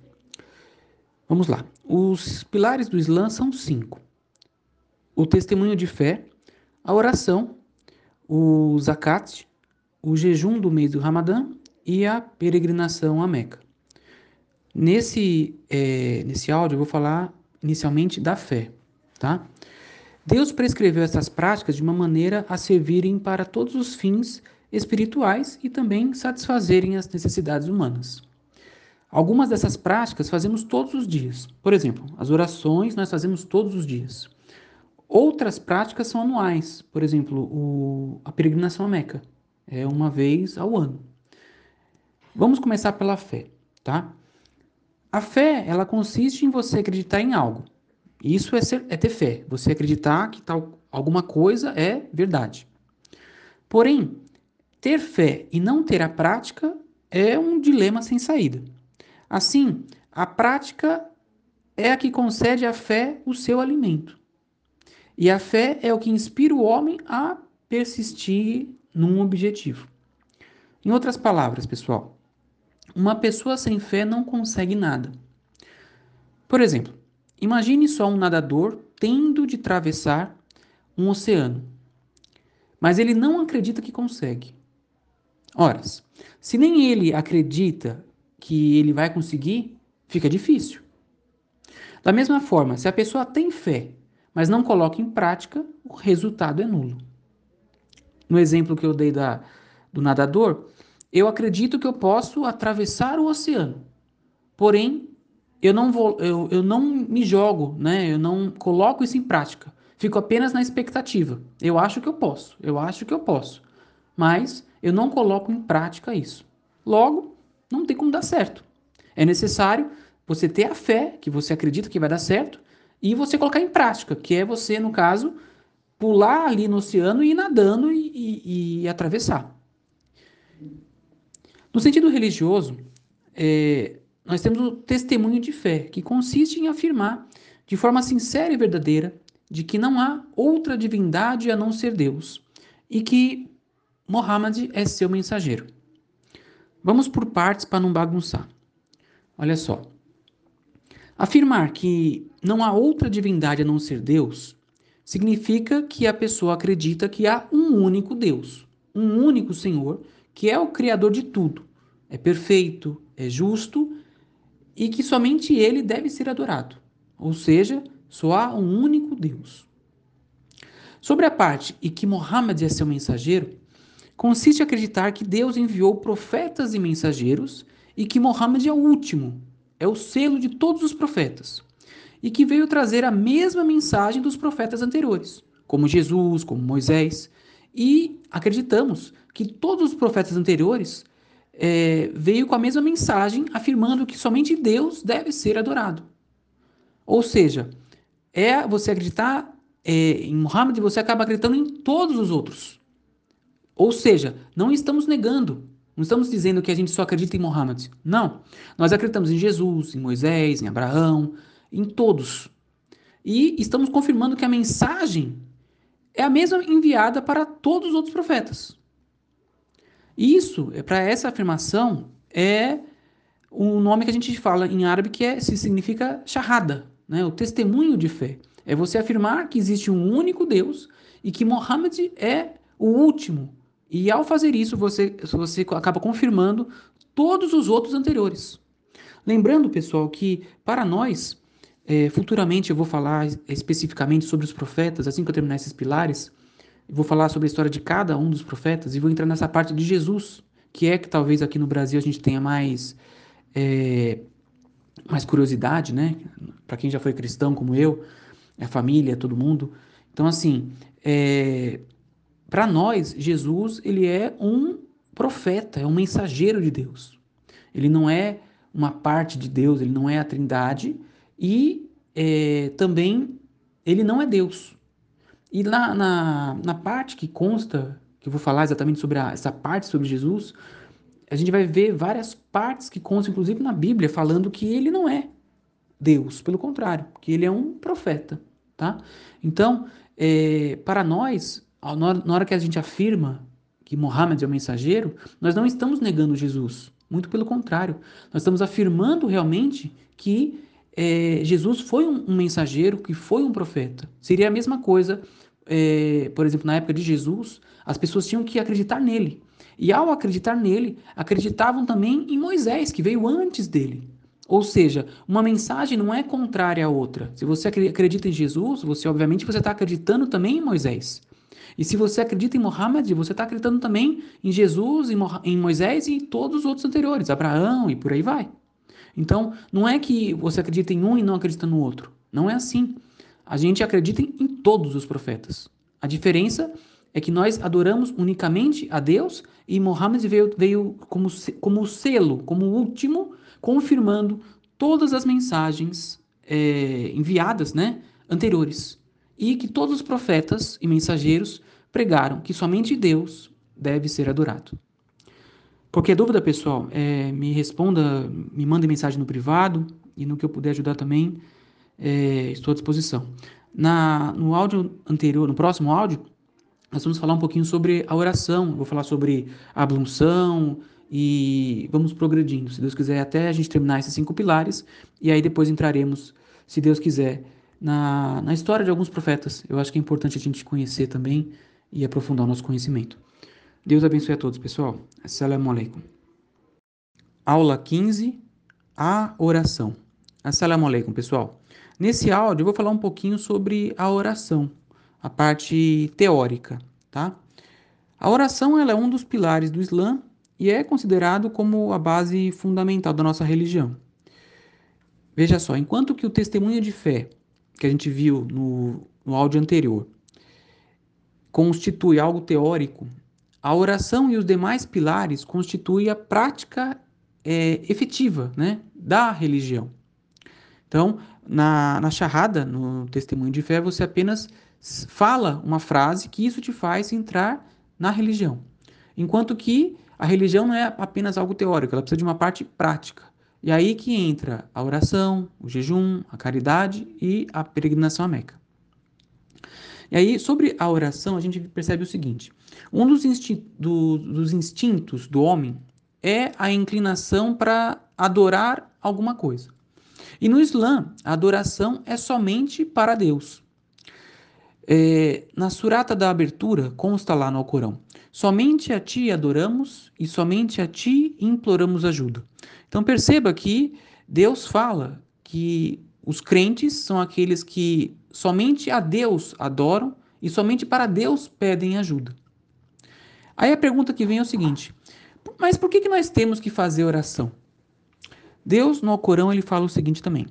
Vamos lá. Os pilares do Islã são cinco: o testemunho de fé, a oração, o zakat, o jejum do mês do Ramadã e a peregrinação a Meca. Nesse, é, nesse áudio eu vou falar inicialmente da fé, tá? Deus prescreveu essas práticas de uma maneira a servirem para todos os fins espirituais e também satisfazerem as necessidades humanas. Algumas dessas práticas fazemos todos os dias. Por exemplo, as orações nós fazemos todos os dias. Outras práticas são anuais. Por exemplo, o, a peregrinação a Meca é uma vez ao ano. Vamos começar pela fé, tá? A fé, ela consiste em você acreditar em algo. Isso é, ser, é ter fé. Você acreditar que tal alguma coisa é verdade. Porém, ter fé e não ter a prática é um dilema sem saída. Assim, a prática é a que concede à fé o seu alimento. E a fé é o que inspira o homem a persistir num objetivo. Em outras palavras, pessoal, uma pessoa sem fé não consegue nada. Por exemplo, imagine só um nadador tendo de atravessar um oceano, mas ele não acredita que consegue. Ora, se nem ele acredita que ele vai conseguir, fica difícil. Da mesma forma, se a pessoa tem fé, mas não coloca em prática, o resultado é nulo no exemplo que eu dei da, do nadador, eu acredito que eu posso atravessar o oceano. Porém, eu não vou, eu, eu não me jogo, né? Eu não coloco isso em prática. Fico apenas na expectativa. Eu acho que eu posso, eu acho que eu posso. Mas eu não coloco em prática isso. Logo, não tem como dar certo. É necessário você ter a fé que você acredita que vai dar certo e você colocar em prática, que é você, no caso, pular ali no oceano e ir nadando e, e, e atravessar. No sentido religioso, é, nós temos o testemunho de fé, que consiste em afirmar de forma sincera e verdadeira de que não há outra divindade a não ser Deus e que Mohammed é seu mensageiro. Vamos por partes para não bagunçar. Olha só. Afirmar que não há outra divindade a não ser Deus significa que a pessoa acredita que há um único Deus, um único Senhor, que é o Criador de tudo, é perfeito, é justo e que somente Ele deve ser adorado. Ou seja, só há um único Deus. Sobre a parte e que Mohammed é seu mensageiro, consiste em acreditar que Deus enviou profetas e mensageiros e que Mohammed é o último, é o selo de todos os profetas e que veio trazer a mesma mensagem dos profetas anteriores, como Jesus, como Moisés. E acreditamos que todos os profetas anteriores é, veio com a mesma mensagem, afirmando que somente Deus deve ser adorado. Ou seja, é você acreditar é, em Muhammad, você acaba acreditando em todos os outros. Ou seja, não estamos negando, não estamos dizendo que a gente só acredita em Muhammad. Não. Nós acreditamos em Jesus, em Moisés, em Abraão, em todos. E estamos confirmando que a mensagem é a mesma enviada para todos os outros profetas. Isso, é para essa afirmação, é o nome que a gente fala em árabe que é, significa shahada, né? o testemunho de fé. É você afirmar que existe um único Deus e que Muhammad é o último. E ao fazer isso, você, você acaba confirmando todos os outros anteriores. Lembrando, pessoal, que para nós, é, futuramente eu vou falar especificamente sobre os profetas, assim que eu terminar esses pilares, vou falar sobre a história de cada um dos profetas e vou entrar nessa parte de Jesus, que é que talvez aqui no Brasil a gente tenha mais, é, mais curiosidade, né? Para quem já foi cristão como eu, a família, todo mundo. Então, assim, é, para nós, Jesus, ele é um profeta, é um mensageiro de Deus. Ele não é uma parte de Deus, ele não é a trindade e é, também ele não é Deus. E lá na, na parte que consta, que eu vou falar exatamente sobre a, essa parte sobre Jesus, a gente vai ver várias partes que constam, inclusive na Bíblia, falando que ele não é Deus, pelo contrário, que ele é um profeta, tá? Então, é, para nós, na hora que a gente afirma que Mohammed é o mensageiro, nós não estamos negando Jesus, muito pelo contrário, nós estamos afirmando realmente que é, Jesus foi um, um, mensageiro, que foi um profeta. Seria a mesma coisa, é, por exemplo, na época de Jesus, as pessoas tinham que acreditar nele. E ao acreditar nele, acreditavam também em Moisés, que veio antes dele. Ou seja, uma mensagem não é contrária à outra. Se você acredita em Jesus, você obviamente você está acreditando também em Moisés. E se você acredita em Mohammed, você está acreditando também em Jesus, em, Mo em Moisés e todos os outros anteriores, Abraão e por aí vai. Então, não é que você acredita em um e não acredita no outro. Não é assim. A gente acredita em todos os profetas. A diferença é que nós adoramos unicamente a Deus e Mohammed veio, veio como, como selo, como último, confirmando todas as mensagens é, enviadas né, anteriores. E que todos os profetas e mensageiros pregaram que somente Deus deve ser adorado. Qualquer dúvida, pessoal, é, me responda, me mande mensagem no privado e no que eu puder ajudar também, é, estou à disposição. Na, no áudio anterior, no próximo áudio, nós vamos falar um pouquinho sobre a oração, vou falar sobre a ablução e vamos progredindo, se Deus quiser, até a gente terminar esses cinco pilares e aí depois entraremos, se Deus quiser, na, na história de alguns profetas. Eu acho que é importante a gente conhecer também e aprofundar o nosso conhecimento. Deus abençoe a todos, pessoal. Assalamu alaikum. Aula 15, a oração. Assalamu alaikum, pessoal. Nesse áudio eu vou falar um pouquinho sobre a oração, a parte teórica, tá? A oração ela é um dos pilares do Islã e é considerado como a base fundamental da nossa religião. Veja só, enquanto que o testemunho de fé que a gente viu no, no áudio anterior constitui algo teórico a oração e os demais pilares constituem a prática é, efetiva né, da religião. Então, na, na charrada, no testemunho de fé, você apenas fala uma frase que isso te faz entrar na religião. Enquanto que a religião não é apenas algo teórico, ela precisa de uma parte prática. E aí que entra a oração, o jejum, a caridade e a peregrinação à Meca. E aí, sobre a oração, a gente percebe o seguinte: um dos, do, dos instintos do homem é a inclinação para adorar alguma coisa. E no Islã, a adoração é somente para Deus. É, na surata da abertura, consta lá no Alcorão: somente a ti adoramos e somente a ti imploramos ajuda. Então perceba que Deus fala que os crentes são aqueles que somente a Deus adoram e somente para Deus pedem ajuda. Aí a pergunta que vem é o seguinte: mas por que, que nós temos que fazer oração? Deus, no Alcorão, ele fala o seguinte também: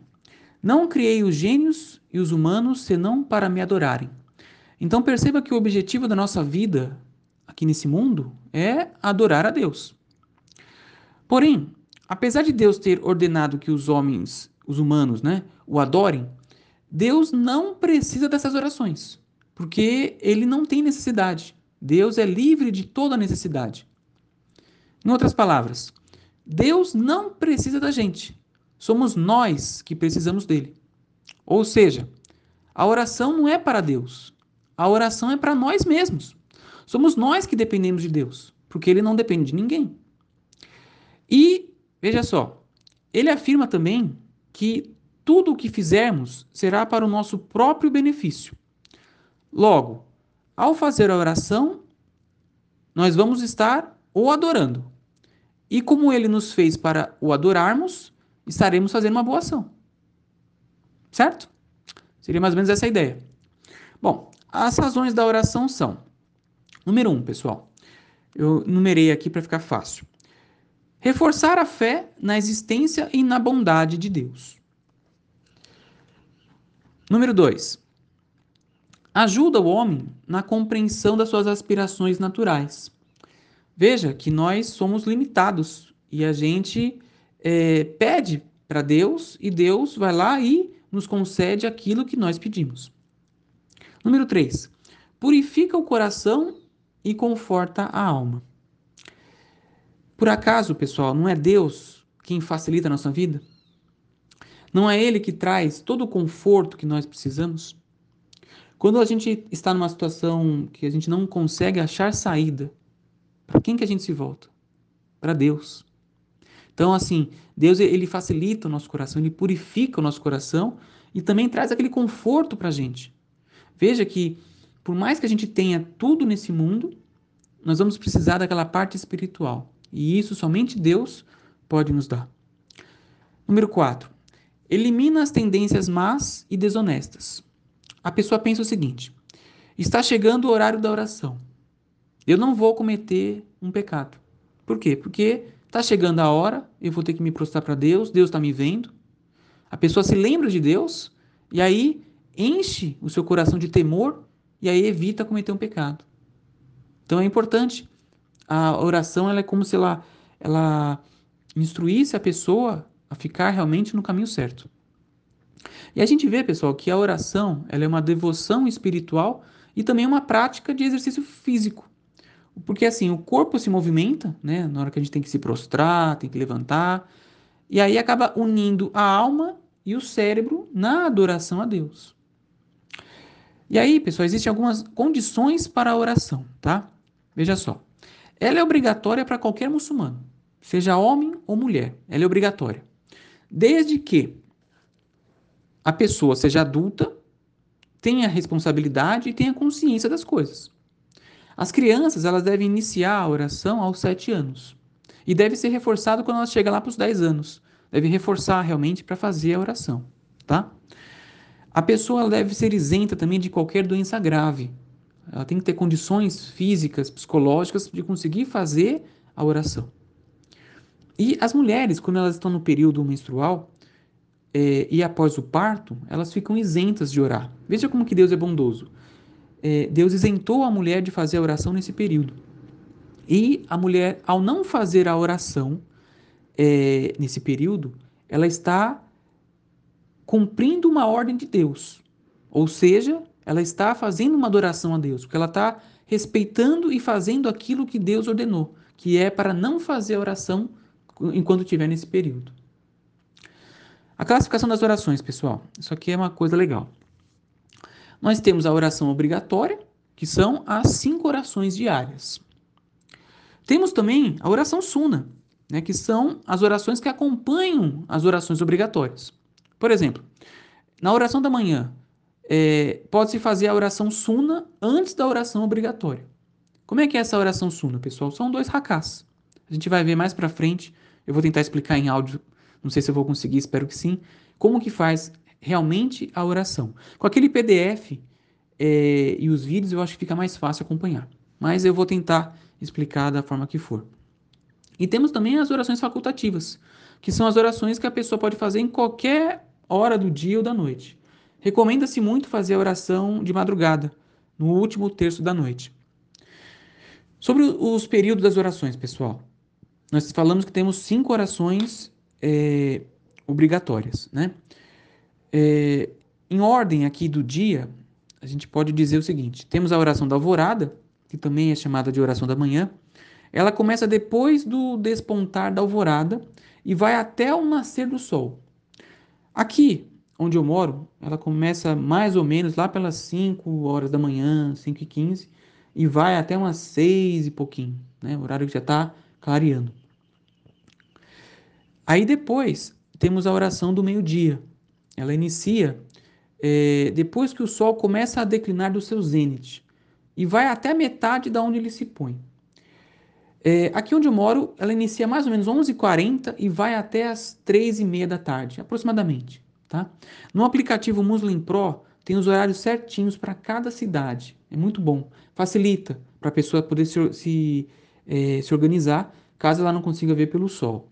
Não criei os gênios e os humanos senão para me adorarem. Então perceba que o objetivo da nossa vida aqui nesse mundo é adorar a Deus. Porém, apesar de Deus ter ordenado que os homens, os humanos, né, o adorem, Deus não precisa dessas orações, porque ele não tem necessidade. Deus é livre de toda necessidade. Em outras palavras, Deus não precisa da gente. Somos nós que precisamos dele. Ou seja, a oração não é para Deus. A oração é para nós mesmos. Somos nós que dependemos de Deus. porque ele não depende de ninguém. E, veja só, ele afirma também que tudo o que fizermos será para o nosso próprio benefício. Logo, ao fazer a oração, nós vamos estar o adorando. E como ele nos fez para o adorarmos, estaremos fazendo uma boa ação. Certo? Seria mais ou menos essa a ideia. Bom, as razões da oração são: número um, pessoal, eu numerei aqui para ficar fácil. Reforçar a fé na existência e na bondade de Deus. Número 2. Ajuda o homem na compreensão das suas aspirações naturais. Veja que nós somos limitados e a gente é, pede para Deus e Deus vai lá e nos concede aquilo que nós pedimos. Número 3. Purifica o coração e conforta a alma. Por acaso, pessoal, não é Deus quem facilita a nossa vida? Não é Ele que traz todo o conforto que nós precisamos? Quando a gente está numa situação que a gente não consegue achar saída, para quem que a gente se volta? Para Deus. Então, assim, Deus ele facilita o nosso coração, ele purifica o nosso coração e também traz aquele conforto para a gente. Veja que, por mais que a gente tenha tudo nesse mundo, nós vamos precisar daquela parte espiritual. E isso somente Deus pode nos dar. Número 4. Elimina as tendências más e desonestas. A pessoa pensa o seguinte: está chegando o horário da oração. Eu não vou cometer um pecado. Por quê? Porque está chegando a hora, eu vou ter que me prostrar para Deus, Deus está me vendo. A pessoa se lembra de Deus e aí enche o seu coração de temor e aí evita cometer um pecado. Então é importante a oração ela é como se ela, ela instruísse a pessoa a ficar realmente no caminho certo. E a gente vê, pessoal, que a oração ela é uma devoção espiritual e também uma prática de exercício físico. Porque assim, o corpo se movimenta, né, na hora que a gente tem que se prostrar, tem que levantar, e aí acaba unindo a alma e o cérebro na adoração a Deus. E aí, pessoal, existem algumas condições para a oração, tá? Veja só. Ela é obrigatória para qualquer muçulmano, seja homem ou mulher. Ela é obrigatória. Desde que a pessoa seja adulta, tenha responsabilidade e tenha consciência das coisas. As crianças elas devem iniciar a oração aos 7 anos. E deve ser reforçado quando elas chegam lá para os 10 anos. Deve reforçar realmente para fazer a oração, tá? A pessoa deve ser isenta também de qualquer doença grave, ela tem que ter condições físicas, psicológicas de conseguir fazer a oração. E as mulheres, quando elas estão no período menstrual é, e após o parto, elas ficam isentas de orar. Veja como que Deus é bondoso. É, Deus isentou a mulher de fazer a oração nesse período. E a mulher, ao não fazer a oração é, nesse período, ela está cumprindo uma ordem de Deus. Ou seja, ela está fazendo uma adoração a Deus, porque ela está respeitando e fazendo aquilo que Deus ordenou, que é para não fazer a oração enquanto estiver nesse período. A classificação das orações, pessoal, isso aqui é uma coisa legal. Nós temos a oração obrigatória, que são as cinco orações diárias. Temos também a oração suna, né, que são as orações que acompanham as orações obrigatórias. Por exemplo, na oração da manhã, é, pode-se fazer a oração suna antes da oração obrigatória. Como é que é essa oração suna, pessoal? São dois rakás. A gente vai ver mais para frente. Eu vou tentar explicar em áudio. Não sei se eu vou conseguir, espero que sim. Como que faz realmente a oração? Com aquele PDF é, e os vídeos, eu acho que fica mais fácil acompanhar. Mas eu vou tentar explicar da forma que for. E temos também as orações facultativas, que são as orações que a pessoa pode fazer em qualquer hora do dia ou da noite. Recomenda-se muito fazer a oração de madrugada, no último terço da noite. Sobre os períodos das orações, pessoal, nós falamos que temos cinco orações é, obrigatórias, né? É, em ordem aqui do dia, a gente pode dizer o seguinte: temos a oração da alvorada, que também é chamada de oração da manhã. Ela começa depois do despontar da alvorada e vai até o nascer do sol. Aqui, onde eu moro, ela começa mais ou menos lá pelas 5 horas da manhã, 5 e 15, e vai até umas 6 e pouquinho, né? Horário que já está clareando. Aí depois temos a oração do meio-dia. Ela inicia é, depois que o Sol começa a declinar do seu zênite e vai até a metade da onde ele se põe. É, aqui onde eu moro, ela inicia mais ou menos 11h40 e vai até as 3h30 da tarde, aproximadamente. Tá? No aplicativo Muslim Pro, tem os horários certinhos para cada cidade. É muito bom. Facilita para a pessoa poder se, se, é, se organizar caso ela não consiga ver pelo sol.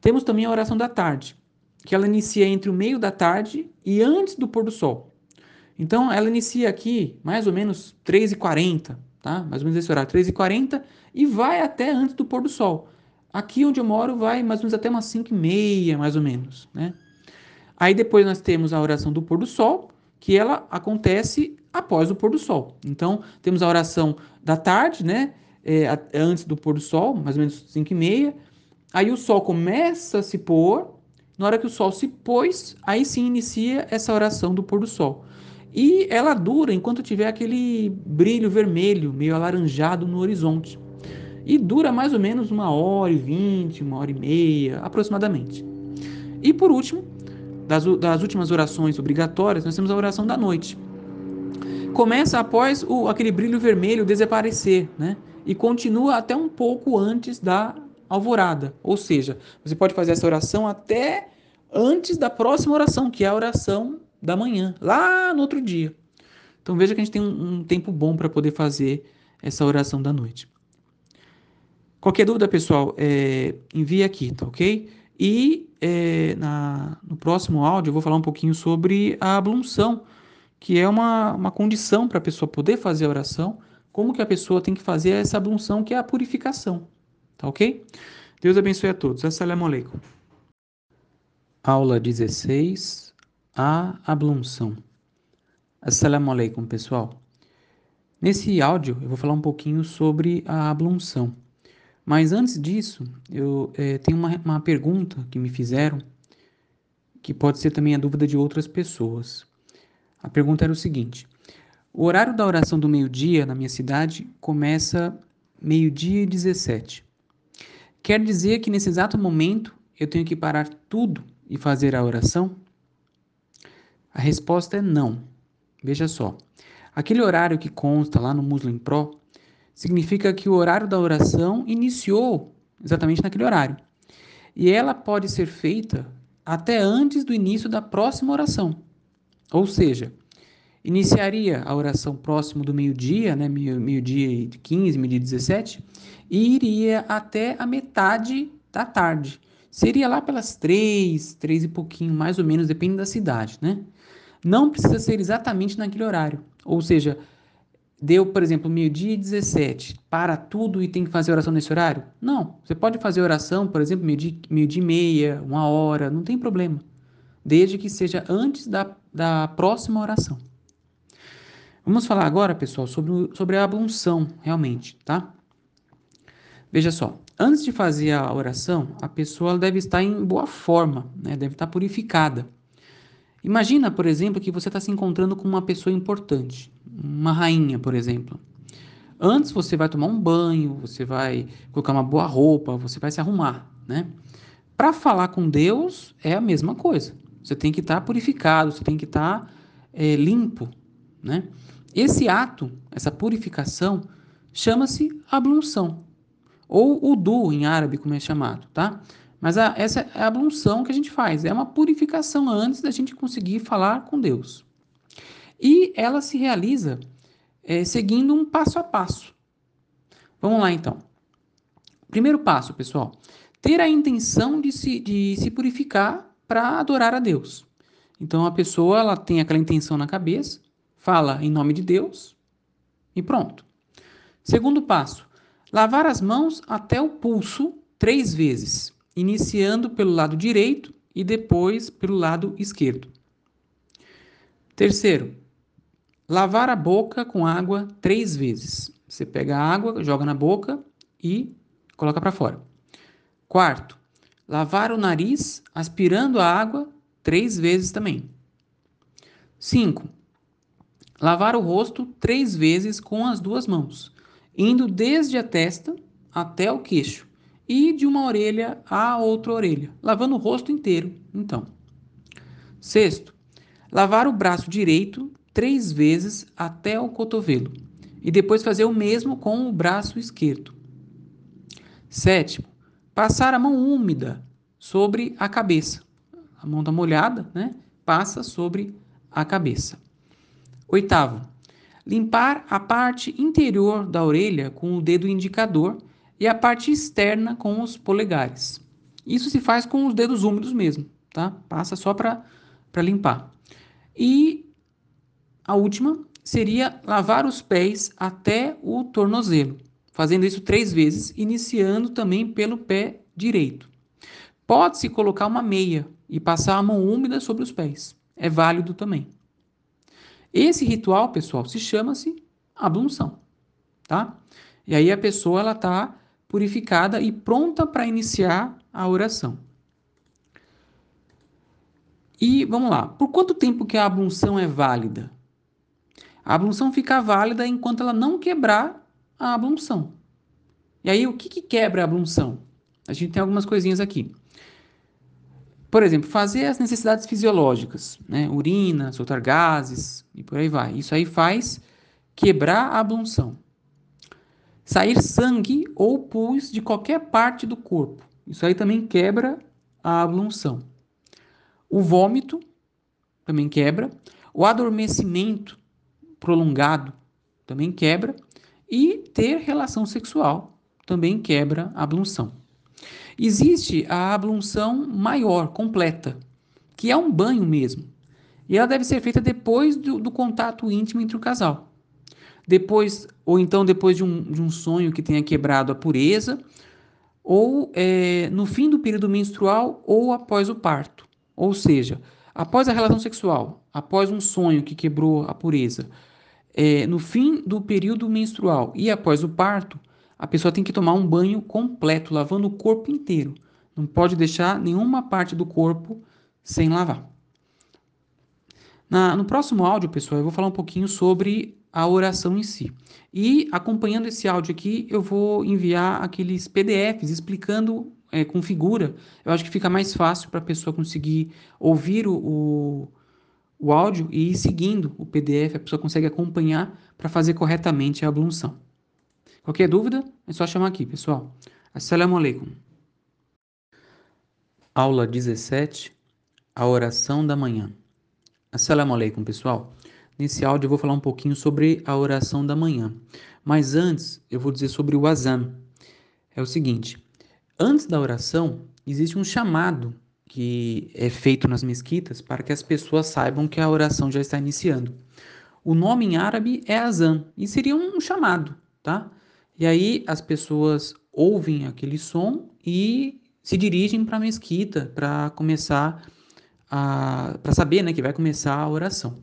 Temos também a oração da tarde, que ela inicia entre o meio da tarde e antes do pôr do sol. Então, ela inicia aqui mais ou menos 3h40, tá? Mais ou menos esse horário, 3h40 e vai até antes do pôr do sol. Aqui onde eu moro vai mais ou menos até umas 5h30, mais ou menos, né? Aí depois nós temos a oração do pôr do sol, que ela acontece após o pôr do sol. Então, temos a oração da tarde, né? É, antes do pôr do sol, mais ou menos 5 e meia. Aí o sol começa a se pôr. Na hora que o sol se pôs, aí sim inicia essa oração do pôr do sol. E ela dura enquanto tiver aquele brilho vermelho, meio alaranjado no horizonte. E dura mais ou menos uma hora e vinte, uma hora e meia, aproximadamente. E por último, das, das últimas orações obrigatórias, nós temos a oração da noite. Começa após o, aquele brilho vermelho desaparecer, né? E continua até um pouco antes da alvorada. Ou seja, você pode fazer essa oração até antes da próxima oração, que é a oração da manhã, lá no outro dia. Então veja que a gente tem um, um tempo bom para poder fazer essa oração da noite. Qualquer dúvida, pessoal, é, aqui, tá ok? E é, na, no próximo áudio eu vou falar um pouquinho sobre a ablunção, que é uma, uma condição para a pessoa poder fazer a oração, como que a pessoa tem que fazer essa ablunção, que é a purificação. Tá ok? Deus abençoe a todos. Assalamu alaikum. Aula 16. A ablunção. Assalamu alaikum, pessoal. Nesse áudio eu vou falar um pouquinho sobre a ablunção. Mas antes disso, eu é, tenho uma, uma pergunta que me fizeram, que pode ser também a dúvida de outras pessoas. A pergunta era o seguinte: o horário da oração do meio-dia na minha cidade começa meio-dia e 17. Quer dizer que nesse exato momento eu tenho que parar tudo e fazer a oração? A resposta é não. Veja só. Aquele horário que consta lá no Muslim Pro significa que o horário da oração iniciou exatamente naquele horário. E ela pode ser feita até antes do início da próxima oração. Ou seja, iniciaria a oração próximo do meio-dia, né, meio-dia e 15, meio-dia 17, e iria até a metade da tarde. Seria lá pelas três, três e pouquinho, mais ou menos, depende da cidade, né? Não precisa ser exatamente naquele horário. Ou seja, deu, por exemplo, meio-dia e 17, para tudo e tem que fazer oração nesse horário? Não. Você pode fazer oração, por exemplo, meio-dia meio e meia, uma hora, não tem problema. Desde que seja antes da, da próxima oração. Vamos falar agora, pessoal, sobre, sobre a abunção, realmente, tá? Veja só, antes de fazer a oração, a pessoa deve estar em boa forma, né? deve estar purificada. Imagina, por exemplo, que você está se encontrando com uma pessoa importante, uma rainha, por exemplo. Antes você vai tomar um banho, você vai colocar uma boa roupa, você vai se arrumar, né? Para falar com Deus é a mesma coisa. Você tem que estar tá purificado, você tem que estar tá, é, limpo, né? Esse ato, essa purificação, chama-se ablunção, ou udu em árabe, como é chamado, tá? Mas a, essa é a ablunção que a gente faz, é uma purificação antes da gente conseguir falar com Deus. E ela se realiza é, seguindo um passo a passo. Vamos lá então. Primeiro passo, pessoal, ter a intenção de se, de se purificar para adorar a Deus. Então a pessoa ela tem aquela intenção na cabeça, fala em nome de Deus e pronto. Segundo passo, lavar as mãos até o pulso três vezes, iniciando pelo lado direito e depois pelo lado esquerdo. Terceiro, lavar a boca com água três vezes. Você pega a água, joga na boca e coloca para fora. Quarto, lavar o nariz aspirando a água três vezes também. Cinco, Lavar o rosto três vezes com as duas mãos, indo desde a testa até o queixo e de uma orelha à outra orelha, lavando o rosto inteiro. Então, sexto, lavar o braço direito três vezes até o cotovelo e depois fazer o mesmo com o braço esquerdo. Sétimo, passar a mão úmida sobre a cabeça. A mão está molhada, né? Passa sobre a cabeça. Oitavo, limpar a parte interior da orelha com o dedo indicador e a parte externa com os polegares. Isso se faz com os dedos úmidos mesmo, tá? Passa só para limpar. E a última seria lavar os pés até o tornozelo, fazendo isso três vezes, iniciando também pelo pé direito. Pode-se colocar uma meia e passar a mão úmida sobre os pés. É válido também. Esse ritual, pessoal, se chama-se ablução, tá? E aí a pessoa ela tá purificada e pronta para iniciar a oração. E vamos lá, por quanto tempo que a ablução é válida? A ablução fica válida enquanto ela não quebrar a ablução. E aí, o que, que quebra a ablução? A gente tem algumas coisinhas aqui. Por exemplo, fazer as necessidades fisiológicas, né? urina, soltar gases e por aí vai. Isso aí faz quebrar a ablução. Sair sangue ou pus de qualquer parte do corpo. Isso aí também quebra a ablução. O vômito também quebra. O adormecimento prolongado também quebra. E ter relação sexual também quebra a ablução. Existe a ablução maior, completa, que é um banho mesmo. E ela deve ser feita depois do, do contato íntimo entre o casal. Depois, ou então depois de um, de um sonho que tenha quebrado a pureza, ou é, no fim do período menstrual ou após o parto. Ou seja, após a relação sexual, após um sonho que quebrou a pureza, é, no fim do período menstrual e após o parto, a pessoa tem que tomar um banho completo, lavando o corpo inteiro. Não pode deixar nenhuma parte do corpo sem lavar. Na, no próximo áudio, pessoal, eu vou falar um pouquinho sobre a oração em si. E acompanhando esse áudio aqui, eu vou enviar aqueles PDFs explicando é, com figura. Eu acho que fica mais fácil para a pessoa conseguir ouvir o, o, o áudio e ir seguindo o PDF. A pessoa consegue acompanhar para fazer corretamente a ablução. Qualquer dúvida, é só chamar aqui, pessoal. Assalamu alaikum. Aula 17, a oração da manhã. Assalamu alaikum, pessoal. Nesse áudio eu vou falar um pouquinho sobre a oração da manhã. Mas antes, eu vou dizer sobre o azan. É o seguinte, antes da oração, existe um chamado que é feito nas mesquitas para que as pessoas saibam que a oração já está iniciando. O nome em árabe é azan e seria um chamado, tá? E aí as pessoas ouvem aquele som e se dirigem para a mesquita para começar a para saber, né, que vai começar a oração.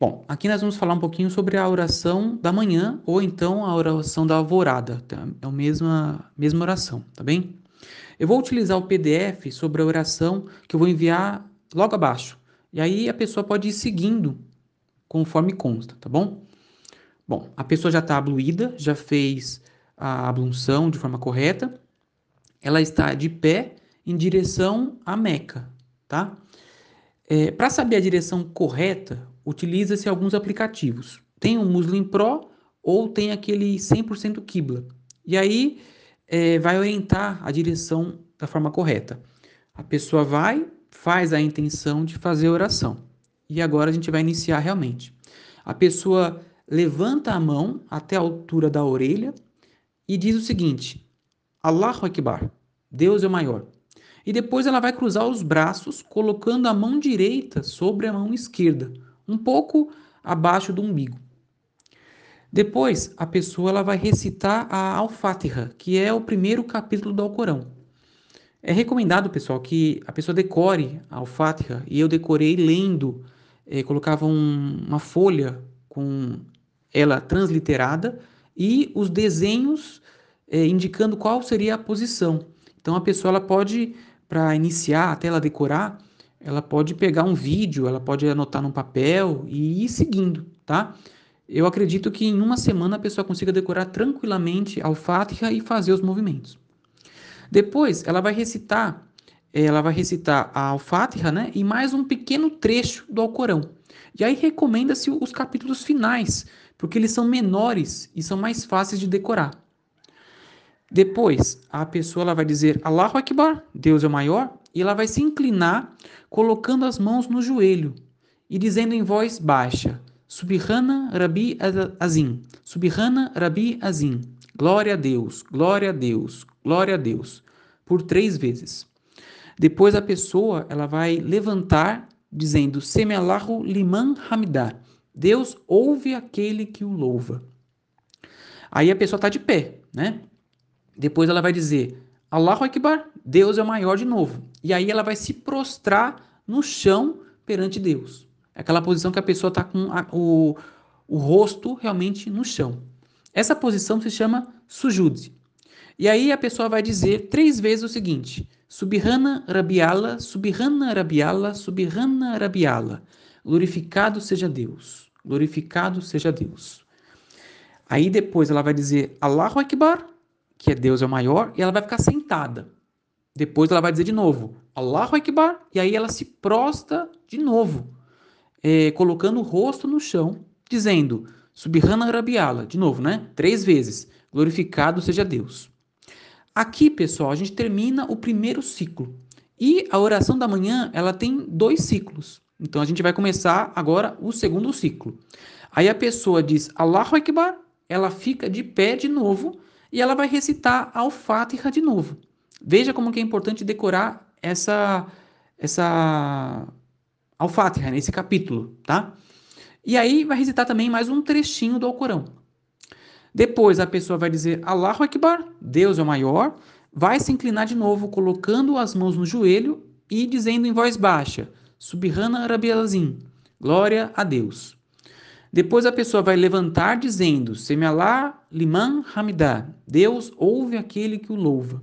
Bom, aqui nós vamos falar um pouquinho sobre a oração da manhã ou então a oração da alvorada. Tá? É a mesma mesma oração, tá bem? Eu vou utilizar o PDF sobre a oração que eu vou enviar logo abaixo. E aí a pessoa pode ir seguindo conforme consta, tá bom? Bom, a pessoa já está abluída, já fez a ablução de forma correta, ela está de pé em direção à Meca, tá? É, Para saber a direção correta, utiliza-se alguns aplicativos. Tem o Muslim Pro ou tem aquele 100% Qibla. E aí é, vai orientar a direção da forma correta. A pessoa vai, faz a intenção de fazer a oração. E agora a gente vai iniciar realmente. A pessoa levanta a mão até a altura da orelha e diz o seguinte: Allahu Akbar, Deus é o maior. E depois ela vai cruzar os braços, colocando a mão direita sobre a mão esquerda, um pouco abaixo do umbigo. Depois, a pessoa ela vai recitar a Al-Fatiha, que é o primeiro capítulo do Alcorão. É recomendado, pessoal, que a pessoa decore a Al-Fatiha, e eu decorei lendo, eh, colocava um, uma folha com ela transliterada e os desenhos é, indicando qual seria a posição. Então a pessoa ela pode, para iniciar, até ela decorar, ela pode pegar um vídeo, ela pode anotar num papel e ir seguindo, tá? eu acredito que em uma semana a pessoa consiga decorar tranquilamente ao Fatiha e fazer os movimentos. Depois, ela vai recitar, ela vai recitar a Al-Fatiha, né, e mais um pequeno trecho do Alcorão. E aí recomenda-se os capítulos finais, porque eles são menores e são mais fáceis de decorar. Depois, a pessoa ela vai dizer Allahu Akbar, Deus é o maior, e ela vai se inclinar colocando as mãos no joelho e dizendo em voz baixa: Subhana Rabi Azim, Subhana Rabi Azim, glória a Deus, glória a Deus, glória a Deus, por três vezes. Depois a pessoa ela vai levantar dizendo Semelahu liman hamidá, Deus ouve aquele que o louva. Aí a pessoa está de pé, né? Depois ela vai dizer Allahu Akbar, Deus é o maior de novo. E aí ela vai se prostrar no chão perante Deus. É aquela posição que a pessoa está com a, o, o rosto realmente no chão. Essa posição se chama sujud. E aí a pessoa vai dizer três vezes o seguinte: Subhana Rabiala, Subhana Rabiala, Subhana Rabiala. Glorificado seja Deus. Glorificado seja Deus. Aí depois ela vai dizer Allahu Akbar, que é Deus é o maior, e ela vai ficar sentada. Depois ela vai dizer de novo, Allahu Akbar, e aí ela se prosta de novo, é, colocando o rosto no chão, dizendo, Subhana Rabiala, de novo, né? Três vezes, glorificado seja Deus. Aqui, pessoal, a gente termina o primeiro ciclo. E a oração da manhã, ela tem dois ciclos. Então a gente vai começar agora o segundo ciclo. Aí a pessoa diz Allahu Akbar, ela fica de pé de novo e ela vai recitar Al-Fatiha de novo. Veja como que é importante decorar essa essa Al-Fatiha nesse capítulo, tá? E aí vai recitar também mais um trechinho do Alcorão. Depois a pessoa vai dizer Allahu Akbar, Deus é o maior, vai se inclinar de novo colocando as mãos no joelho e dizendo em voz baixa Subhana Rabialazim, glória a Deus. Depois a pessoa vai levantar dizendo: Semealá liman hamidá. Deus ouve aquele que o louva.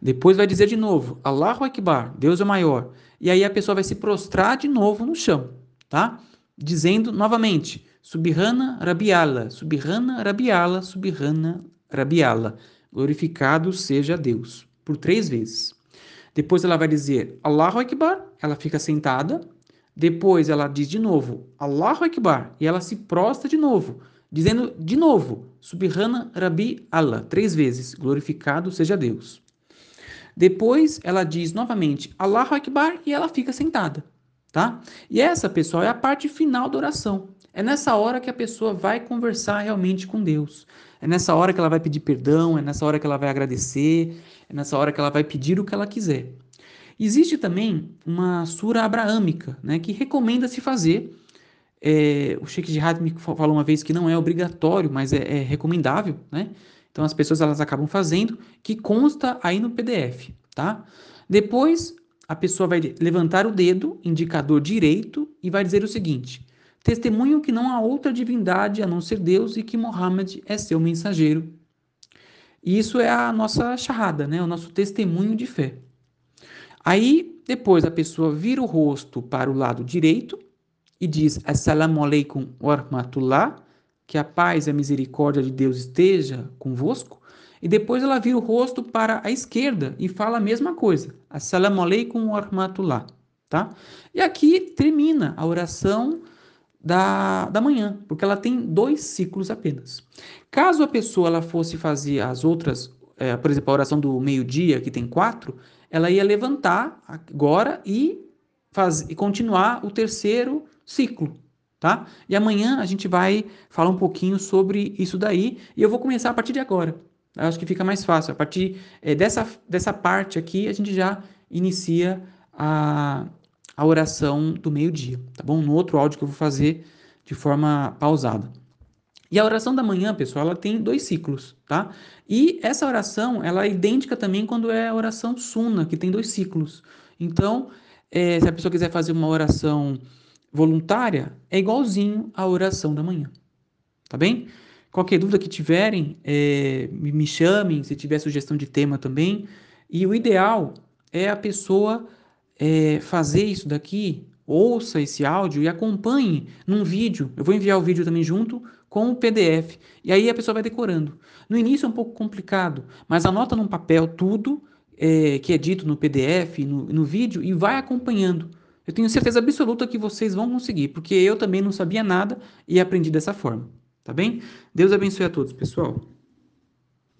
Depois vai dizer de novo: Allahu Akbar, Deus é maior. E aí a pessoa vai se prostrar de novo no chão, tá? Dizendo novamente: Subhana Rabiala, Subhana Rabiala, Subhana Rabiala. Glorificado seja Deus. Por três vezes. Depois ela vai dizer Allahu Akbar, ela fica sentada, depois ela diz de novo, Allahu Akbar, e ela se prostra de novo, dizendo de novo, Subhana Rabbi Allah, três vezes, glorificado seja Deus. Depois ela diz novamente, Allahu Akbar, e ela fica sentada, tá? E essa, pessoal, é a parte final da oração. É nessa hora que a pessoa vai conversar realmente com Deus. É nessa hora que ela vai pedir perdão, é nessa hora que ela vai agradecer, é nessa hora que ela vai pedir o que ela quiser. Existe também uma sura abraâmica, né, que recomenda se fazer. É, o Sheikh Jihad me falou uma vez que não é obrigatório, mas é, é recomendável, né? Então as pessoas elas acabam fazendo, que consta aí no PDF, tá? Depois a pessoa vai levantar o dedo, indicador direito, e vai dizer o seguinte: Testemunho que não há outra divindade a não ser Deus e que Muhammad é seu mensageiro. E isso é a nossa charrada, né? O nosso testemunho de fé. Aí, depois a pessoa vira o rosto para o lado direito e diz Assalamu alaikum wa que a paz e a misericórdia de Deus esteja convosco. E depois ela vira o rosto para a esquerda e fala a mesma coisa. Assalamu alaikum wa tá? E aqui termina a oração da, da manhã, porque ela tem dois ciclos apenas. Caso a pessoa ela fosse fazer as outras, é, por exemplo, a oração do meio-dia, que tem quatro, ela ia levantar agora e, faz, e continuar o terceiro ciclo, tá? E amanhã a gente vai falar um pouquinho sobre isso daí e eu vou começar a partir de agora. Eu acho que fica mais fácil. A partir é, dessa, dessa parte aqui, a gente já inicia a, a oração do meio-dia, tá bom? No outro áudio que eu vou fazer de forma pausada. E a oração da manhã, pessoal, ela tem dois ciclos, tá? E essa oração, ela é idêntica também quando é a oração suna, que tem dois ciclos. Então, é, se a pessoa quiser fazer uma oração voluntária, é igualzinho à oração da manhã, tá bem? Qualquer dúvida que tiverem, é, me chamem, se tiver sugestão de tema também. E o ideal é a pessoa é, fazer isso daqui ouça esse áudio e acompanhe num vídeo. Eu vou enviar o vídeo também junto com o PDF. E aí a pessoa vai decorando. No início é um pouco complicado, mas anota num papel tudo é, que é dito no PDF, no, no vídeo, e vai acompanhando. Eu tenho certeza absoluta que vocês vão conseguir, porque eu também não sabia nada e aprendi dessa forma. Tá bem? Deus abençoe a todos, pessoal.